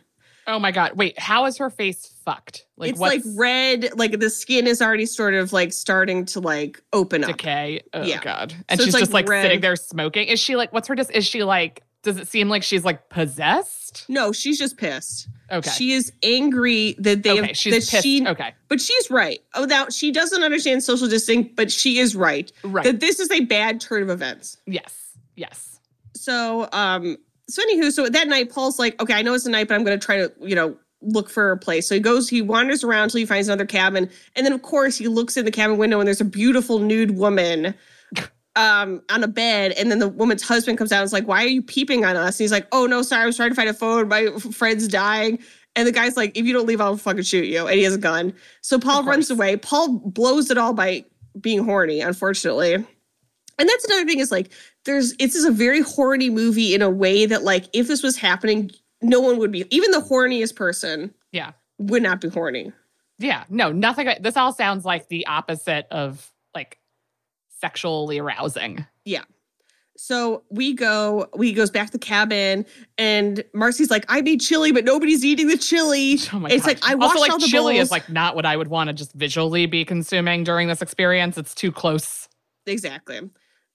Oh my god. Wait, how is her face fucked? Like
it's like red, like the skin is already sort of like starting to like open up.
decay. Oh
Yeah.
god. And
So
she's
it's,
just
like,
like
red.
sitting there smoking. Is she like what's her dis is she like Does it seem like she's like possessed?
No, she's just pissed.
Okay.
She is angry that they
okay,
have,
she's
that
pissed.
she
okay.
but she's right. Oh, now she doesn't understand social distancing, but she is right.
Right.
That this is a bad turn of events.
yes. Yes.
So um so anywho, so that night Paul's like, okay, I know it's a night, but I'm gonna try to, you know, look for a place. So he goes, he wanders around till he finds another cabin. And then of course he looks in the cabin window and there's a beautiful nude woman um on a bed. And then the woman's husband comes out and is like, Why are you peeping on us? And he's like, Oh no, sorry, I was trying to find a phone. My friend's dying. And the guy's like, if you don't leave, I'll fucking shoot you. And he has a gun. So Paul runs away. Paul blows it all by being horny, unfortunately. And that's another thing is like, there's, it's just a very horny movie in a way that, like, if this was happening, no one would be, even the horniest person
Yeah.
would not be horny.
Yeah. No, nothing. This all sounds like the opposite of like sexually arousing. Yeah.
So we go, we goes back to the cabin, and Marcy's like, I made chili, but nobody's eating the chili.
Oh my
it's
god.
like I
also like
all the
chili
bowls.
is like not what I would want to just visually be consuming during this experience. It's too close.
Exactly.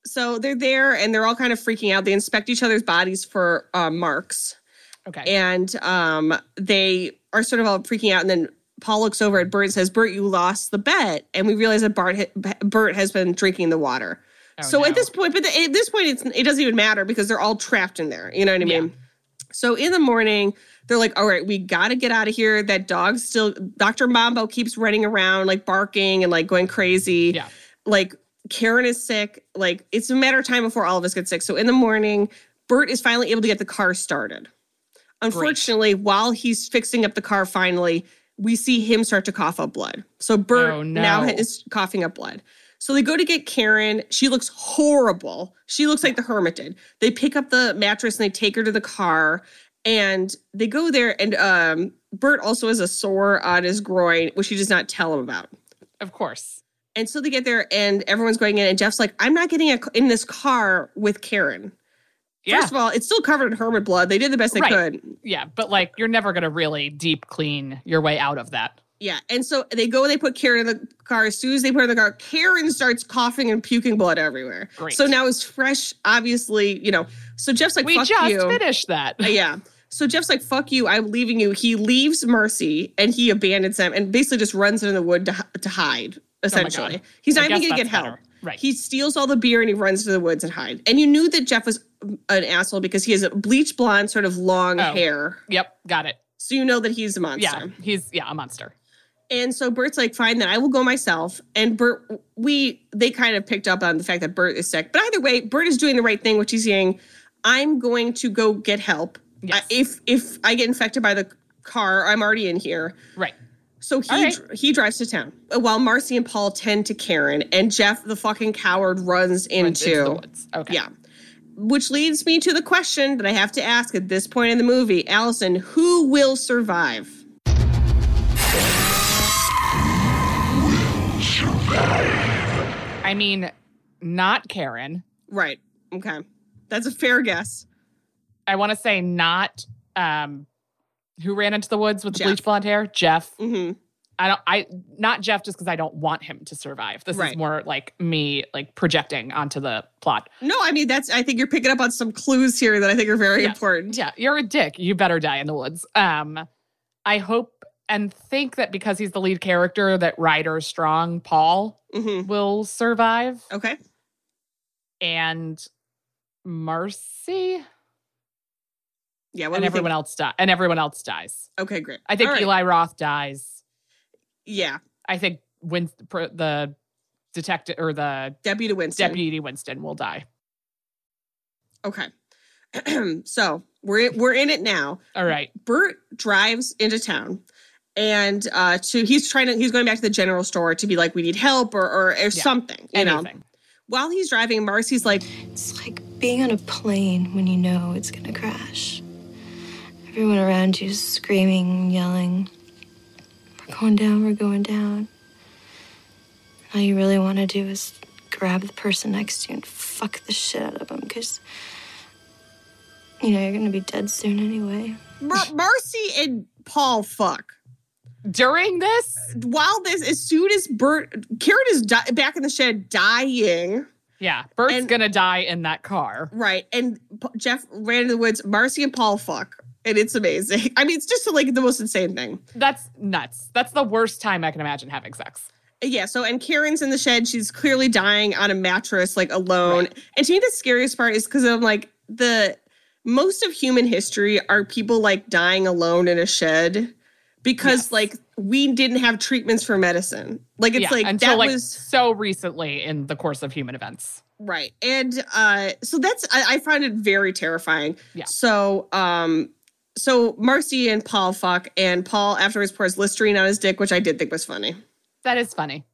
So they're there and they're all kind of freaking out. They inspect each other's bodies for uh, marks
Okay.
and um, they are sort of all freaking out. And then Paul looks over at Bert and says, Bert, you lost the bet. And we realize that Bart ha- Bert has been drinking the water.
Oh,
so
no.
at this point, but th- at this point, it's, it doesn't even matter because they're all trapped in there. You know what I
Yeah.
mean? So in the morning, they're like, all right, we got to get out of here. That dog still, Dr. Mambo keeps running around, like barking and like going crazy
Yeah.
like Karen is sick. Like it's a matter of time before all of us get sick. So in the morning, Bert is finally able to get the car started. Unfortunately, while he's fixing up the car, finally, we see him start to cough up blood. So Bert
Oh, no.
now is coughing up blood. So they go to get Karen. She looks horrible. She looks like the hermit did. They pick up the mattress and they take her to the car. And they go there, and um, Bert also has a sore on his groin, which he does not tell him about.
Of course.
And so they get there and everyone's going in, and Jeff's like, I'm not getting a, in this car with Karen.
Yeah.
First of all, it's still covered in hermit blood. They did the best they
Right.
could.
yeah. But like you're never gonna really deep clean your way out of that.
Yeah. And so they go, they put Karen in the car. As soon as they put her in the car, Karen starts coughing and puking blood everywhere.
Great.
So now it's fresh, obviously, you know. So Jeff's like,
we
fuck
just
you.
finished that.
Uh, yeah. So Jeff's like, fuck you, I'm leaving you. He leaves Marcy and he abandons them and basically just runs into the wood to, to hide, essentially.
Oh.
He's not even going to get help.
better. Right.
He steals all the beer and he runs to the woods and hide. And you knew that Jeff was an asshole because he has a bleach blonde, sort of long
Oh.
hair.
Yep. Got it.
So you know that he's a monster.
Yeah. He's yeah a monster.
And so Bert's like, fine, then I will go myself. And Bert, we, they kind of picked up on the fact that Bert is sick. But either way, Bert is doing the right thing, which he's saying, I'm going to go get help.
Yes.
Uh, if if I get infected by the car, I'm already in here.
Right.
So he
right.
he drives to town uh, while Marcy and Paul tend to Karen, and Jeff, the fucking coward, runs
Runs
into,
the woods. Okay.
yeah. Which leads me to the question that I have to ask at this point in the movie, Alison, who will survive?
I mean, not Karen.
Right. Okay. That's a fair guess.
I want to say not um who ran into the woods with the bleach blonde hair. Jeff.
hmm
I don't. I not Jeff just because I don't want him to survive. This
Right.
is more like me like projecting onto the plot.
No, I mean that's. I think you're picking up on some clues here that I think are very
Yeah.
important.
Yeah, you're a dick. You better die in the woods. Um, I hope and think that because he's the lead character, that Ryder Strong Paul
hmm
will survive,
Okay.
and Marcy
Yeah. What
and everyone
think?
else die, and everyone else dies.
Okay. Great.
I think
right.
Eli Roth dies.
Yeah.
I think Win- pr- the detective or the
Deputy Winston.
deputy Winston will die.
Okay. so we're we're in it now.
All right.
Bert drives into town and uh to he's trying to he's going back to the general store to be like we need help or or, or something you know
Anything.
while he's driving marcy's like
It's like being on a plane when you know it's gonna crash. Everyone around you is screaming, yelling. We're going down, we're going down. All you really want to do is grab the person next to you and fuck the shit out of them because, you know, you're gonna be dead soon anyway.
Mar- marcy and paul fuck
During this,
while this as soon as bert karen is di- back in the shed dying
Yeah. Bert's
And-
gonna die in that car.
Right. And P- Jeff ran in the woods. Marcy and Paul fuck. And it's amazing. I mean, it's just like the most insane thing.
That's nuts. That's the worst time I can imagine having sex.
Yeah. So, and Karen's in the shed. She's clearly dying on a mattress, like alone.
Right.
And to me, the scariest part is because I'm like, the most of human history are people like dying alone in a shed because,
Yes.
like, we didn't have treatments for medicine. Like, it's
yeah,
like
until
that
like
was
so recently in the course of human events.
Right. And uh so that's I, I find it very terrifying.
Yeah.
So um so Marcy and Paul fuck and Paul afterwards pours Listerine on his dick, which I did think was funny.
That is funny.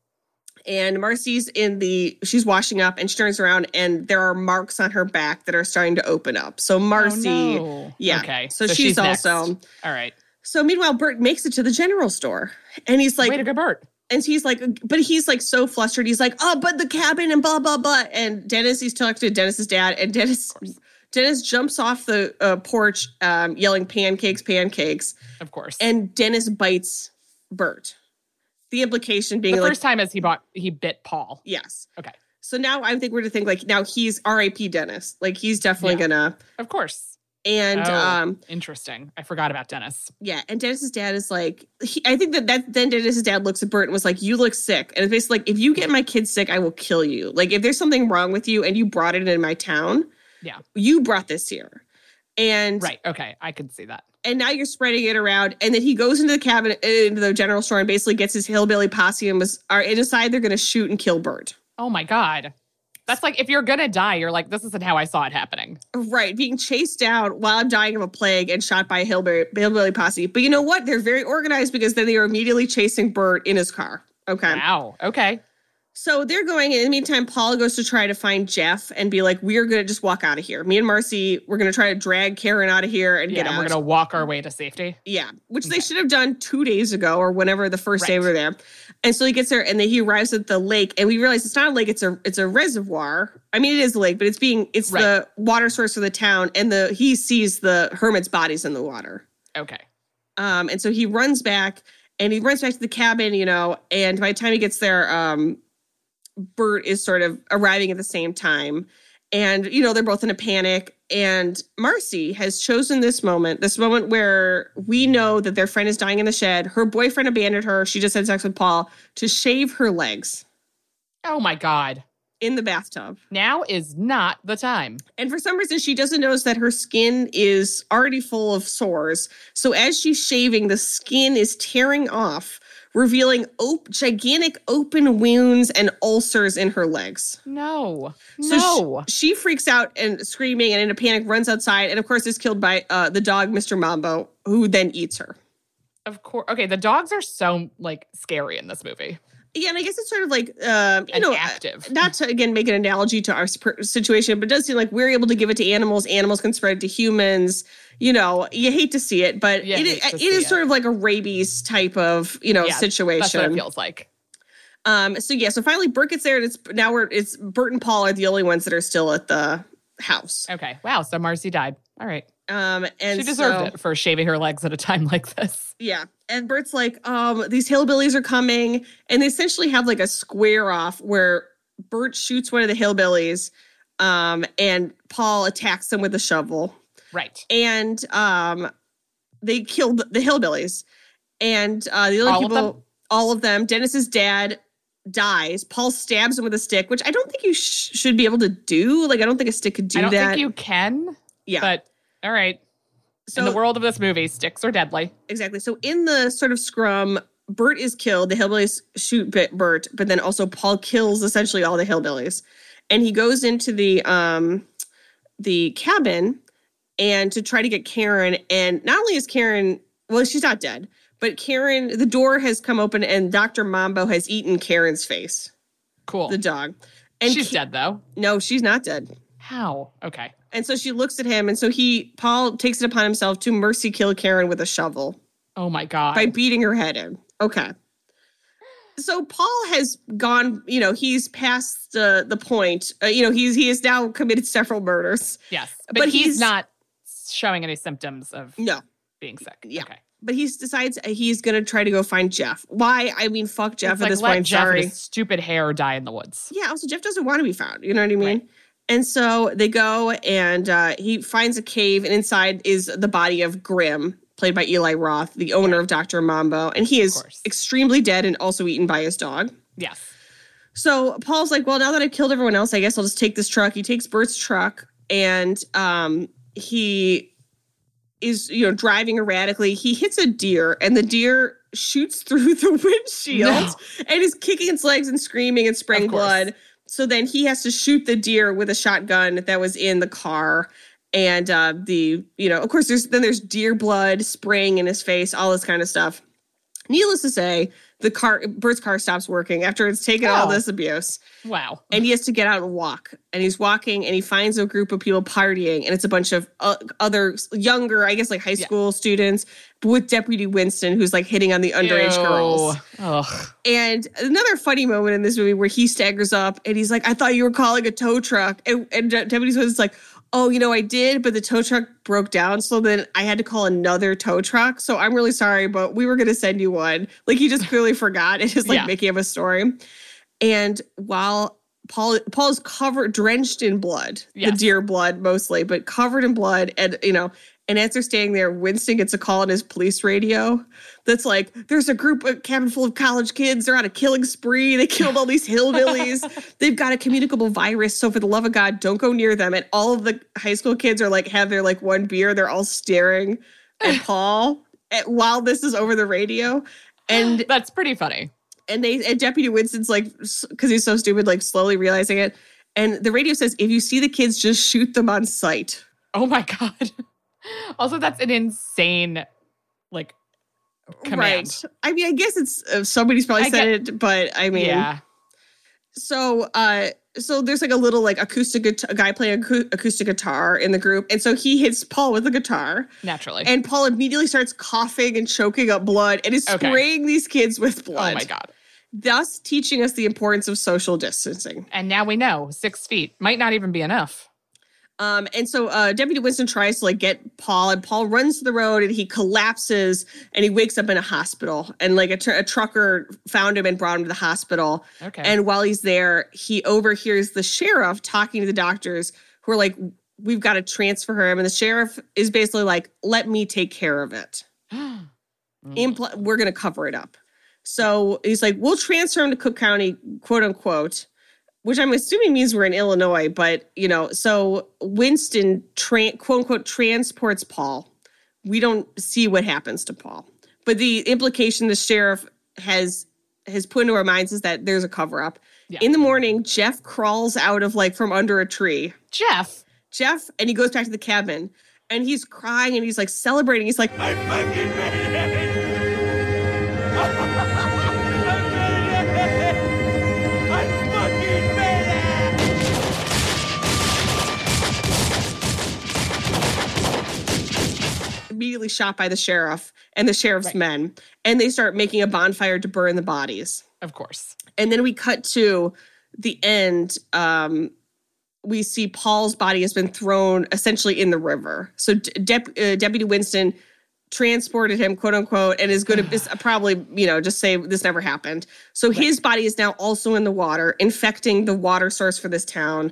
And Marcy's in the she's washing up and she turns around and there are marks on her back that are starting to open up. So Marcy
Oh, no.
yeah.
Okay.
So, she's,
next.
also
All right.
so meanwhile Bert makes it to the general store and he's like
Way to go, Bert.
and he's like, but he's like so flustered. He's like, oh, but the cabin and blah blah blah. And Dennis, he's talking to Dennis's dad, and Dennis, Dennis jumps off the uh, porch, um, yelling pancakes, pancakes,
Of course.
and Dennis bites Bert. The implication being
the
like,
first time is he bought he bit Paul.
yes.
Okay.
So now I think we're to think like now he's R.I.P. Dennis. Like he's definitely
Yeah.
gonna.
Of course.
And
Oh.
um,
Interesting. I forgot about Dennis.
yeah, and Dennis's dad is like, he, I think that that then Dennis's dad looks at Bert and was like, "You look sick," and it's basically like, if you get my kid sick, I will kill you. Like, if there's something wrong with you and you brought it in my town,
Yeah.
you brought this here, and
Right. Okay. I can see that.
and now you're spreading it around. And then he goes into the cabin into the general store and basically gets his hillbilly posse and was are and decide they're going to shoot and kill Bert.
Oh my God. That's like if you're gonna die, you're like, this isn't how I saw it happening.
Right, being chased down while I'm dying of a plague and shot by a hillbilly, hillbilly posse. But you know what? They're very organized because then they are immediately chasing Bert in his car. Okay.
Wow. Okay.
So they're going. In the meantime, Paul goes to try to find Jeff and be like, "We're gonna just walk out of here. Me and Marcy, we're gonna try to drag Karen out of here and
Yeah,
get out."
we're gonna walk our way to safety.
yeah, which they should have done two days ago or whenever the first day we were there. And so he gets there and then he arrives at the lake and we realize it's not a lake; it's a it's a reservoir. I mean, it is a lake, but it's being it's
Right.
the water source for the town. And the he sees the hermit's bodies in the water.
Okay.
Um, and so he runs back and he runs back to the cabin, you know, and by the time he gets there, um, Bert is sort of arriving at the same time. And, you know, they're both in a panic. And Marcy has chosen this moment, this moment where we know that their friend is dying in the shed. Her boyfriend abandoned her. She just had sex with Paul to shave her legs
Oh my God.
in the bathtub.
Now is not the time.
And for some reason, she doesn't notice that her skin is already full of sores. So as she's shaving, the skin is tearing off, revealing op- gigantic open wounds and ulcers in her legs.
No.
So
no.
She, she freaks out and screaming and in a panic runs outside, and of course is killed by uh, the dog, Mr. Mambo, who then eats her.
of course. Okay. The dogs are so like scary in this movie.
Yeah, and I guess it's sort of like um, you know,
active.
not to again make an analogy to our situation, but it does seem like we're able to give it to animals. Animals can spread it to humans. You know, you hate to see it, but it, it
see
is
it.
sort of like a rabies type of you know
Yeah, That's what it feels like.
Um, so yeah, so finally Bert gets there, and it's now we're it's Bert and Paul are the only ones that are still at the house.
Okay. Wow. So Marcy died. All right.
Um, and
she deserved
so-
it for shaving her legs at a time like this.
Yeah. And Bert's like, um, these hillbillies are coming. And they essentially have like a square off where Bert shoots one of the hillbillies. Um, and Paul attacks them with a shovel.
Right.
And um they killed the hillbillies. And uh the other
All
people,
them?
all of them, Dennis's dad dies. Paul stabs him with a stick, which I don't think you sh- should be able to do. Like, I don't think a stick could do
I don't
that.
think you can.
yeah.
But all right.
so
in the world of this movie, sticks are deadly.
Exactly. So in the sort of scrum, Bert is killed. The hillbillies shoot Bert, but then also Paul kills essentially all the hillbillies, and he goes into the um the cabin and to try to get Karen. And not only is Karen, well, she's not dead, but Karen, the door has come open, and Doctor Mambo has eaten Karen's face,
Cool.
the dog. And
She's
Ka-
dead though.
No, she's not dead.
How? Okay.
And so she looks at him, and so he Paul takes it upon himself to mercy kill Karen with a shovel.
Oh my god.
by beating her head in. Okay. So Paul has gone, you know, he's past the the point. Uh, you know, he's he has now committed several murders.
yes, but,
but
he's,
he's-
not showing any symptoms of
No.
being sick.
Yeah.
Okay.
but he decides he's gonna try to go find Jeff. Why? I mean, fuck Jeff
It's
at
like,
this point.
Jeff
Sorry.
his stupid hair die in the woods.
Yeah. Also, Jeff doesn't want to be found. You know what I mean? And so they go and uh, he finds a cave, and inside is the body of Grim, played by Eli Roth, the owner of Dr. Mambo. And he is extremely dead and also eaten by his dog.
Yes.
So Paul's like, well, now that I've killed everyone else, I guess I'll just take this truck. He takes Bert's truck and um, he is, you know, driving erratically. He hits a deer and the deer shoots through the windshield
No.
and is kicking its legs and screaming and spraying blood. So then he has to shoot the deer with a shotgun that was in the car. And uh, the, you know, of course, there's then there's deer blood spraying in his face, all this kind of stuff. Needless to say, the car, Bert's car stops working after it's taken all
Oh.
this abuse
Wow.
and he has to get out and walk and he's walking and he finds a group of people partying and it's a bunch of uh, other younger i guess like high
Yeah.
school students with deputy winston who's like hitting on the underage
Ew.
girls
Ugh.
and another funny moment in this movie where he staggers up and he's like i thought you were calling a tow truck and, and De- deputy winston's like oh you know i did but the tow truck broke down so then i had to call another tow truck. So i'm really sorry but we were going to send you one. Like he just clearly forgot. And is like
Yeah.
making up a story. And while Paul Paul's covered drenched in blood, the deer blood mostly, but covered in blood, and you know, and as they're staying there, Winston gets a call on his police radio that's like, "There's a group, a cabin full of college kids. They're on a killing spree. They killed all these hillbillies. They've got a communicable virus. So for the love of God, don't go near them." And all of the high school kids are like, have their like one beer. They're all staring at Paul at, while this is over the radio, and
That's pretty funny.
and they and Deputy Winston's like because he's so stupid, like slowly realizing it. And the radio says, if you see the kids, just shoot them on sight.
Oh my god. Also, that's an insane, like, command.
Right. I mean, I guess it's uh, somebody's probably
I
said it, but I mean,
yeah.
so uh, so there's like a little like acoustic guitar, a guy playing acou- acoustic guitar in the group, and so he hits Paul with the guitar,
Naturally.
and Paul immediately starts coughing and choking up blood, and is
Okay.
spraying these kids with blood.
oh my god.
Thus, teaching us the importance of social distancing.
And now we know six feet might not even be enough.
Um, and so uh, Deputy Winston tries to like get Paul, and Paul runs to the road, and he collapses, and he wakes up in a hospital. And like a, tr- a trucker found him and brought him to the hospital.
Okay.
And while he's there, he overhears the sheriff talking to the doctors, who are like, "We've got to transfer him." And the sheriff is basically like, "Let me take care of it.
Mm.
Impl- we're going to cover it up." So he's like, "We'll transfer him to Cook County, quote unquote." Which I'm assuming means we're in Illinois, but you know, so Winston tra- quote unquote transports Paul. We don't see what happens to Paul, but the implication the sheriff has has put into our minds is that there's a cover up.
Yeah.
In the morning, Jeff crawls out of like from under a tree.
Jeff.
Jeff and he goes back to the cabin and he's crying and he's like celebrating. He's like,
I fucking made it!
Immediately shot by the sheriff and the sheriff's
Right.
men, and they start making a bonfire to burn the bodies.
Of course.
and then we cut to the end um we see paul's body has been thrown essentially in the river so De- uh, deputy winston transported him quote unquote and is going to probably you know just say this never happened so his body is now also in the water infecting the water source for this town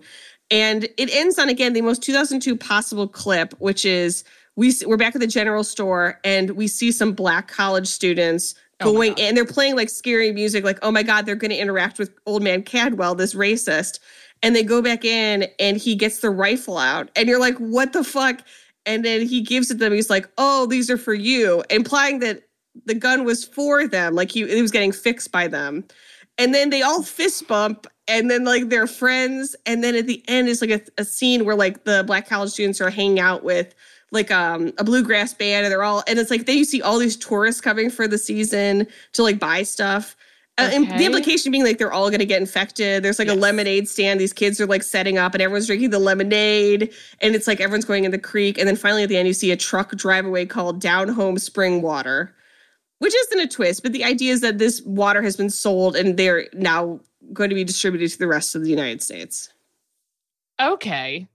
and it ends on again the most 2002 possible clip which is we we're back at the general store and we see some black college students
Oh
going
God.
and they're playing like scary music like oh my god they're going to interact with old man cadwell this racist. And they go back in and he gets the rifle out and you're like what the fuck? And then he gives it to them. He's like oh these are for you implying that the gun was for them like he it was getting fixed by them. And then they all fist bump and then like they're friends and then at the end it's like a, a scene where like the black college students are hanging out with like um a bluegrass band and they're all and it's like then you see all these tourists coming for the season to like buy stuff. Uh, and the implication being like they're all going to get infected. There's like a lemonade stand. These kids are like setting up and everyone's drinking the lemonade and it's like everyone's going in the creek. And then finally at the end you see a truck drive away called down home spring water which isn't a twist but the idea is that this water has been sold and they're now going to be distributed to the rest of the united states.
Okay.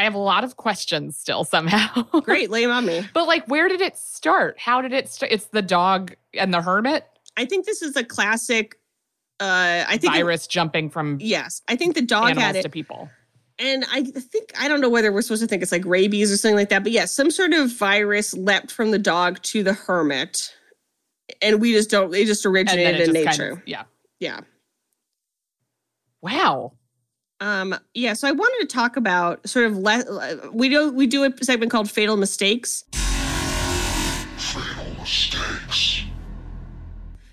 I have a lot of questions still somehow.
Great, lay 'em on me.
but like, where did it start? How did it start? It's the dog and the hermit
I think this is a classic. Uh, I think it-
virus jumping from
yes, I think the dog had it,
to people.
and I think I don't know whether we're supposed to think it's like rabies or something like that, but yes, some sort of virus leapt from the dog to the hermit, and we just don't. They just originated
it
in
just
nature.
kind of, yeah.
yeah.
Wow.
Um, yeah, so I wanted to talk about sort of le- we do we do a segment called Fatal Mistakes.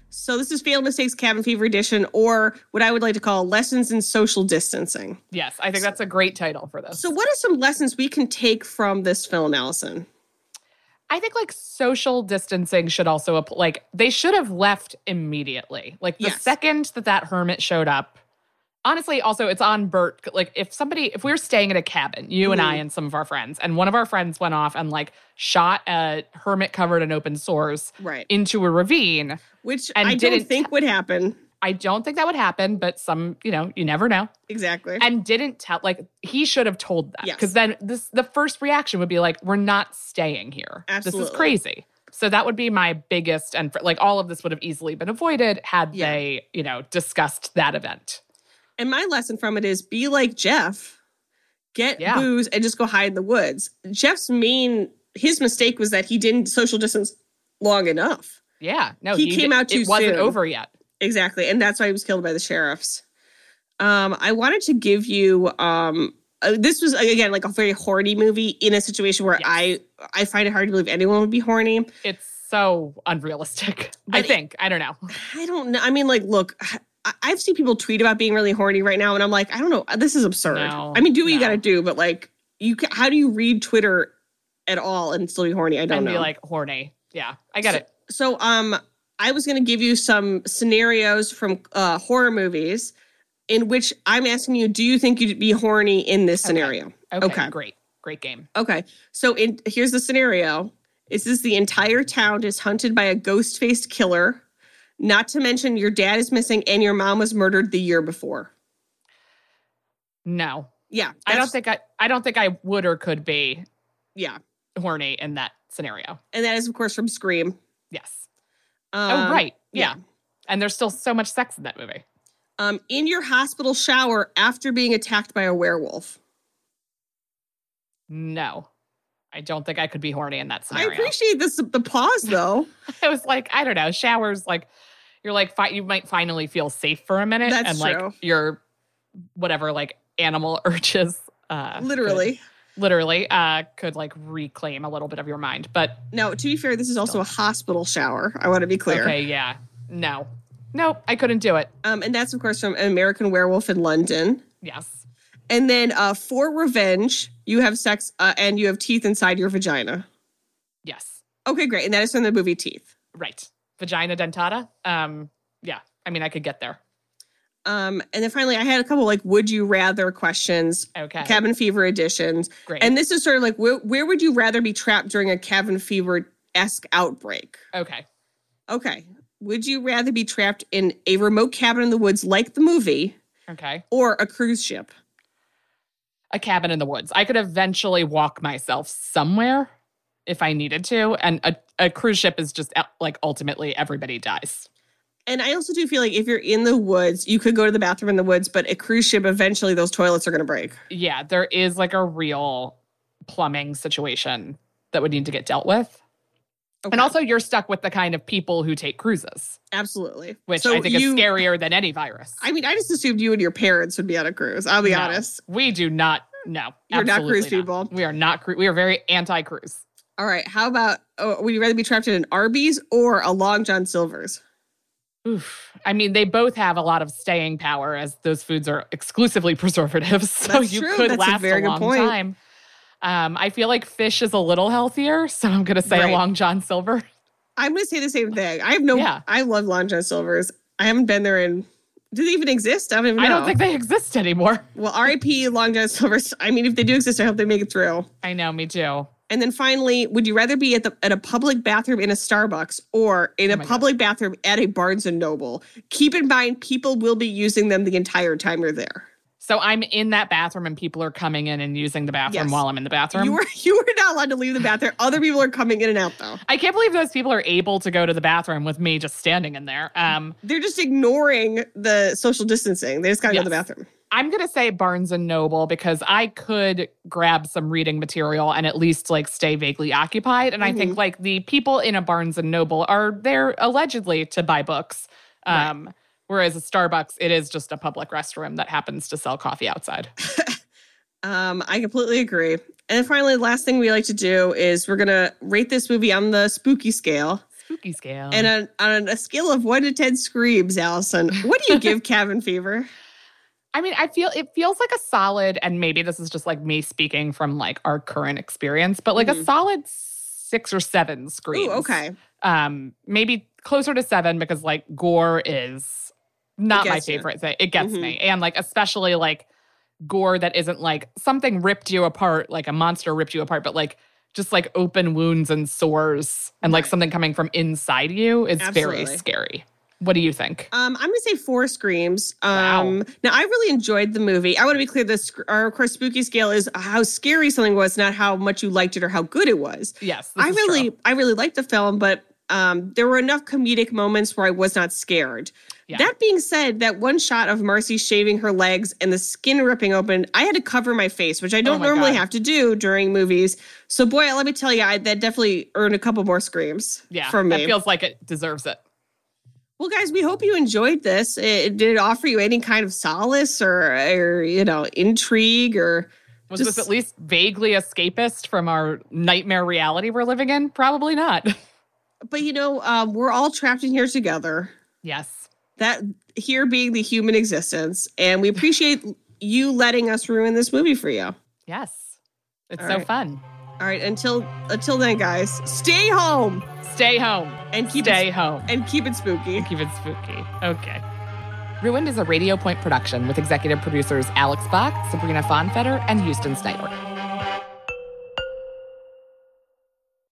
So this is Fatal Mistakes Cabin Fever Edition, or what I would like to call Lessons in Social Distancing.
Yes, I think that's a great title for this.
So, what are some lessons we can take from this film, Alison?
I think like social distancing should also apply. Like they should have left immediately. Like the
Yes.
second that that hermit showed up. Honestly, also it's on Bert. Like if somebody, if we were staying at a cabin, you and I
Mhm.
and some of our friends, and one of our friends went off and like shot a hermit covered in open sores
Right.
into a ravine.
Which I
didn't
think would happen.
I don't think that would happen, but some, you know, you never know.
Exactly.
And didn't tell. Like he should have told that
Yes.
because then this the first reaction would be like, "We're not staying here. This is crazy." So that would be my biggest, and like all of this would have easily been avoided had
Yeah.
they, you know, discussed that event.
And my lesson from it is be like Jeff. Get
Yeah.
booze and just go hide in the woods. Jeff's main his mistake was that he didn't social distance long enough.
Yeah, no,
He came
di-
out too
It wasn't
soon.
over yet.
Exactly. And that's why he was killed by the sheriffs. Um, I wanted to give you um uh, this was again like a very horny movie in a situation where
Yes.
I I find it hard to believe anyone would be horny.
It's so unrealistic. I
But it-
think I don't know.
I don't know. I mean, like, look, I, I've seen people tweet about being really horny right now, and I'm like, I don't know. This is absurd.
No,
I mean, do what you got to do, but like, you ca- how do you read Twitter at all and still be horny? I don't
and
know.
be like horny. Yeah, I get it.
so, um, I was going to give you some scenarios from uh, horror movies in which I'm asking you, do you think you'd be horny in this
Okay.
scenario?
Okay,
Okay.
great, great game.
Okay. So in here's the scenario. This is this the entire town is hunted by a ghost-faced killer? Not to mention your dad is missing and your mom was murdered the year before.
No,
Yeah.
I don't think I. I don't think I would or could be
Yeah.
horny in that scenario.
And that is of course from Scream.
Yes.
Um,
oh, right.
yeah.
Yeah. And there's still so much sex in that movie.
Um in your hospital shower after being attacked by a werewolf.
No, I don't think I could be horny in that scenario.
I appreciate this the pause though.
I was like, I don't know, showers like you're like fi- you might finally feel safe for a minute,
That's
and
true.
like your whatever like animal urges, uh,
Literally.
could, literally, uh, could like reclaim a little bit of your mind. But
no to be fair, this is also a hospital shower. I want to be clear.
okay, yeah, no, nope, I couldn't do it.
Um, and that's of course from American Werewolf in London.
Yes,
And then uh, for revenge, you have sex uh, and you have teeth inside your vagina.
yes,
Okay, great. And that is from the movie Teeth.
right. Vagina dentata. Um, yeah, I mean, I could get there.
Um, and then finally, I had a couple like would you rather questions,
Okay,
cabin fever editions.
great.
And this is sort of like where, where would you rather be trapped during a cabin fever esque outbreak?
okay,
Okay. Would you rather be trapped in a remote cabin in the woods like the movie
okay.
or a cruise ship?
a cabin in the woods. I could eventually walk myself somewhere if I needed to. And a, a cruise ship is just uh, like ultimately everybody dies.
And I also do feel like if you're in the woods, you could go to the bathroom in the woods, but a cruise ship, eventually those toilets are going to break.
Yeah, there is like a real plumbing situation that would need to get dealt with. And also, you're stuck with the kind of people who take cruises,
absolutely.
which
So
I think
you-
is scarier than any virus.
I mean, I just assumed you and your parents would be on a cruise. I'll be
No,
honest.
We do not. No,
You're not cruise people.
We are not. We are very anti-cruise.
All right. How about oh, would you rather be trapped in an Arby's or a Long John Silver's?
Oof. I mean, they both have a lot of staying power as those foods are exclusively preservatives. So
That's
you
true.
could
That's a
last
very
a
good
long time. Um, I feel like fish is a little healthier. So I'm going to say
Right.
a Long John Silver.
I'm going to say the same thing. I have no.
Yeah.
I love Long John Silver's. I haven't been there in. Do they even exist? I don't even know.
I don't think they exist anymore.
Well, RIP Long John Silver's. I mean, if they do exist, I hope they make it through.
I know, me too.
And then finally, would you rather be at the at a public bathroom in a Starbucks or in
Oh
a
my God.
public bathroom at a Barnes and Noble? Keep in mind, people will be using them the entire time you're there.
So I'm in that bathroom and people are coming in and using the bathroom
Yes.
while I'm in the bathroom.
You were you were not allowed to leave the bathroom. Other people are coming in and out though.
I can't believe those people are able to go to the bathroom with me just standing in there. Um,
They're just ignoring the social distancing. They just gotta go to the bathroom.
I'm gonna say Barnes and Noble because I could grab some reading material and at least like stay vaguely occupied. And I
Mm-hmm.
think like the people in a Barnes and Noble are there allegedly to buy books.
Right.
Um, whereas a Starbucks, it is just a public restroom that happens to sell coffee outside.
Um, I completely agree. And then finally, the last thing we like to do is we're gonna rate this movie on the spooky scale.
Spooky scale.
And on, on a scale of one to ten screams, Alison, what do you give Cabin Fever?
I mean, I feel it feels like a solid, and maybe this is just like me speaking from like our current experience, but like a
Mhm.
solid six or seven screams.
Ooh, okay.
Um, maybe closer to seven because like gore is not my
gets you.
favorite thing. It gets
Mhm.
me, and like especially like gore that isn't like something ripped you apart, like a monster ripped you apart, but like just like open wounds and sores and like something coming from inside you is very scary. What do you think?
Um, I'm gonna say four screams.
Wow.
Um, now I really enjoyed the movie. I want to be clear: this our of course spooky scale is how scary something was, not how much you liked it or how good it was.
Yes,
I really,
true.
I really liked the film, but um, there were enough comedic moments where I was not scared.
Yeah.
That being said, that one shot of Marcy shaving her legs and the skin ripping open, I had to cover my face, which I don't
Oh
normally
God.
have to do during movies. So, boy, let me tell you, I, that definitely earned a couple more screams
yeah,
from me.
That feels like it deserves it.
Well, guys, we hope you enjoyed this. It, did it offer you any kind of solace or, or you know, intrigue or
Was
Just-
this at least vaguely escapist from our nightmare reality we're living in? Probably not.
but you know, um, we're all trapped in here together.
yes.
That here being the human existence, and we appreciate you letting us ruin this movie for you.
Yes. It's
All
so
right.
fun.
All right, until until then, guys, stay home
Stay home.
and keep
Stay
it
home.
and keep it spooky.
Keep it spooky. Okay. Ruined is a Radio Point production with executive producers Alex Bach, Sabrina Fonfetter, and Houston Snyder.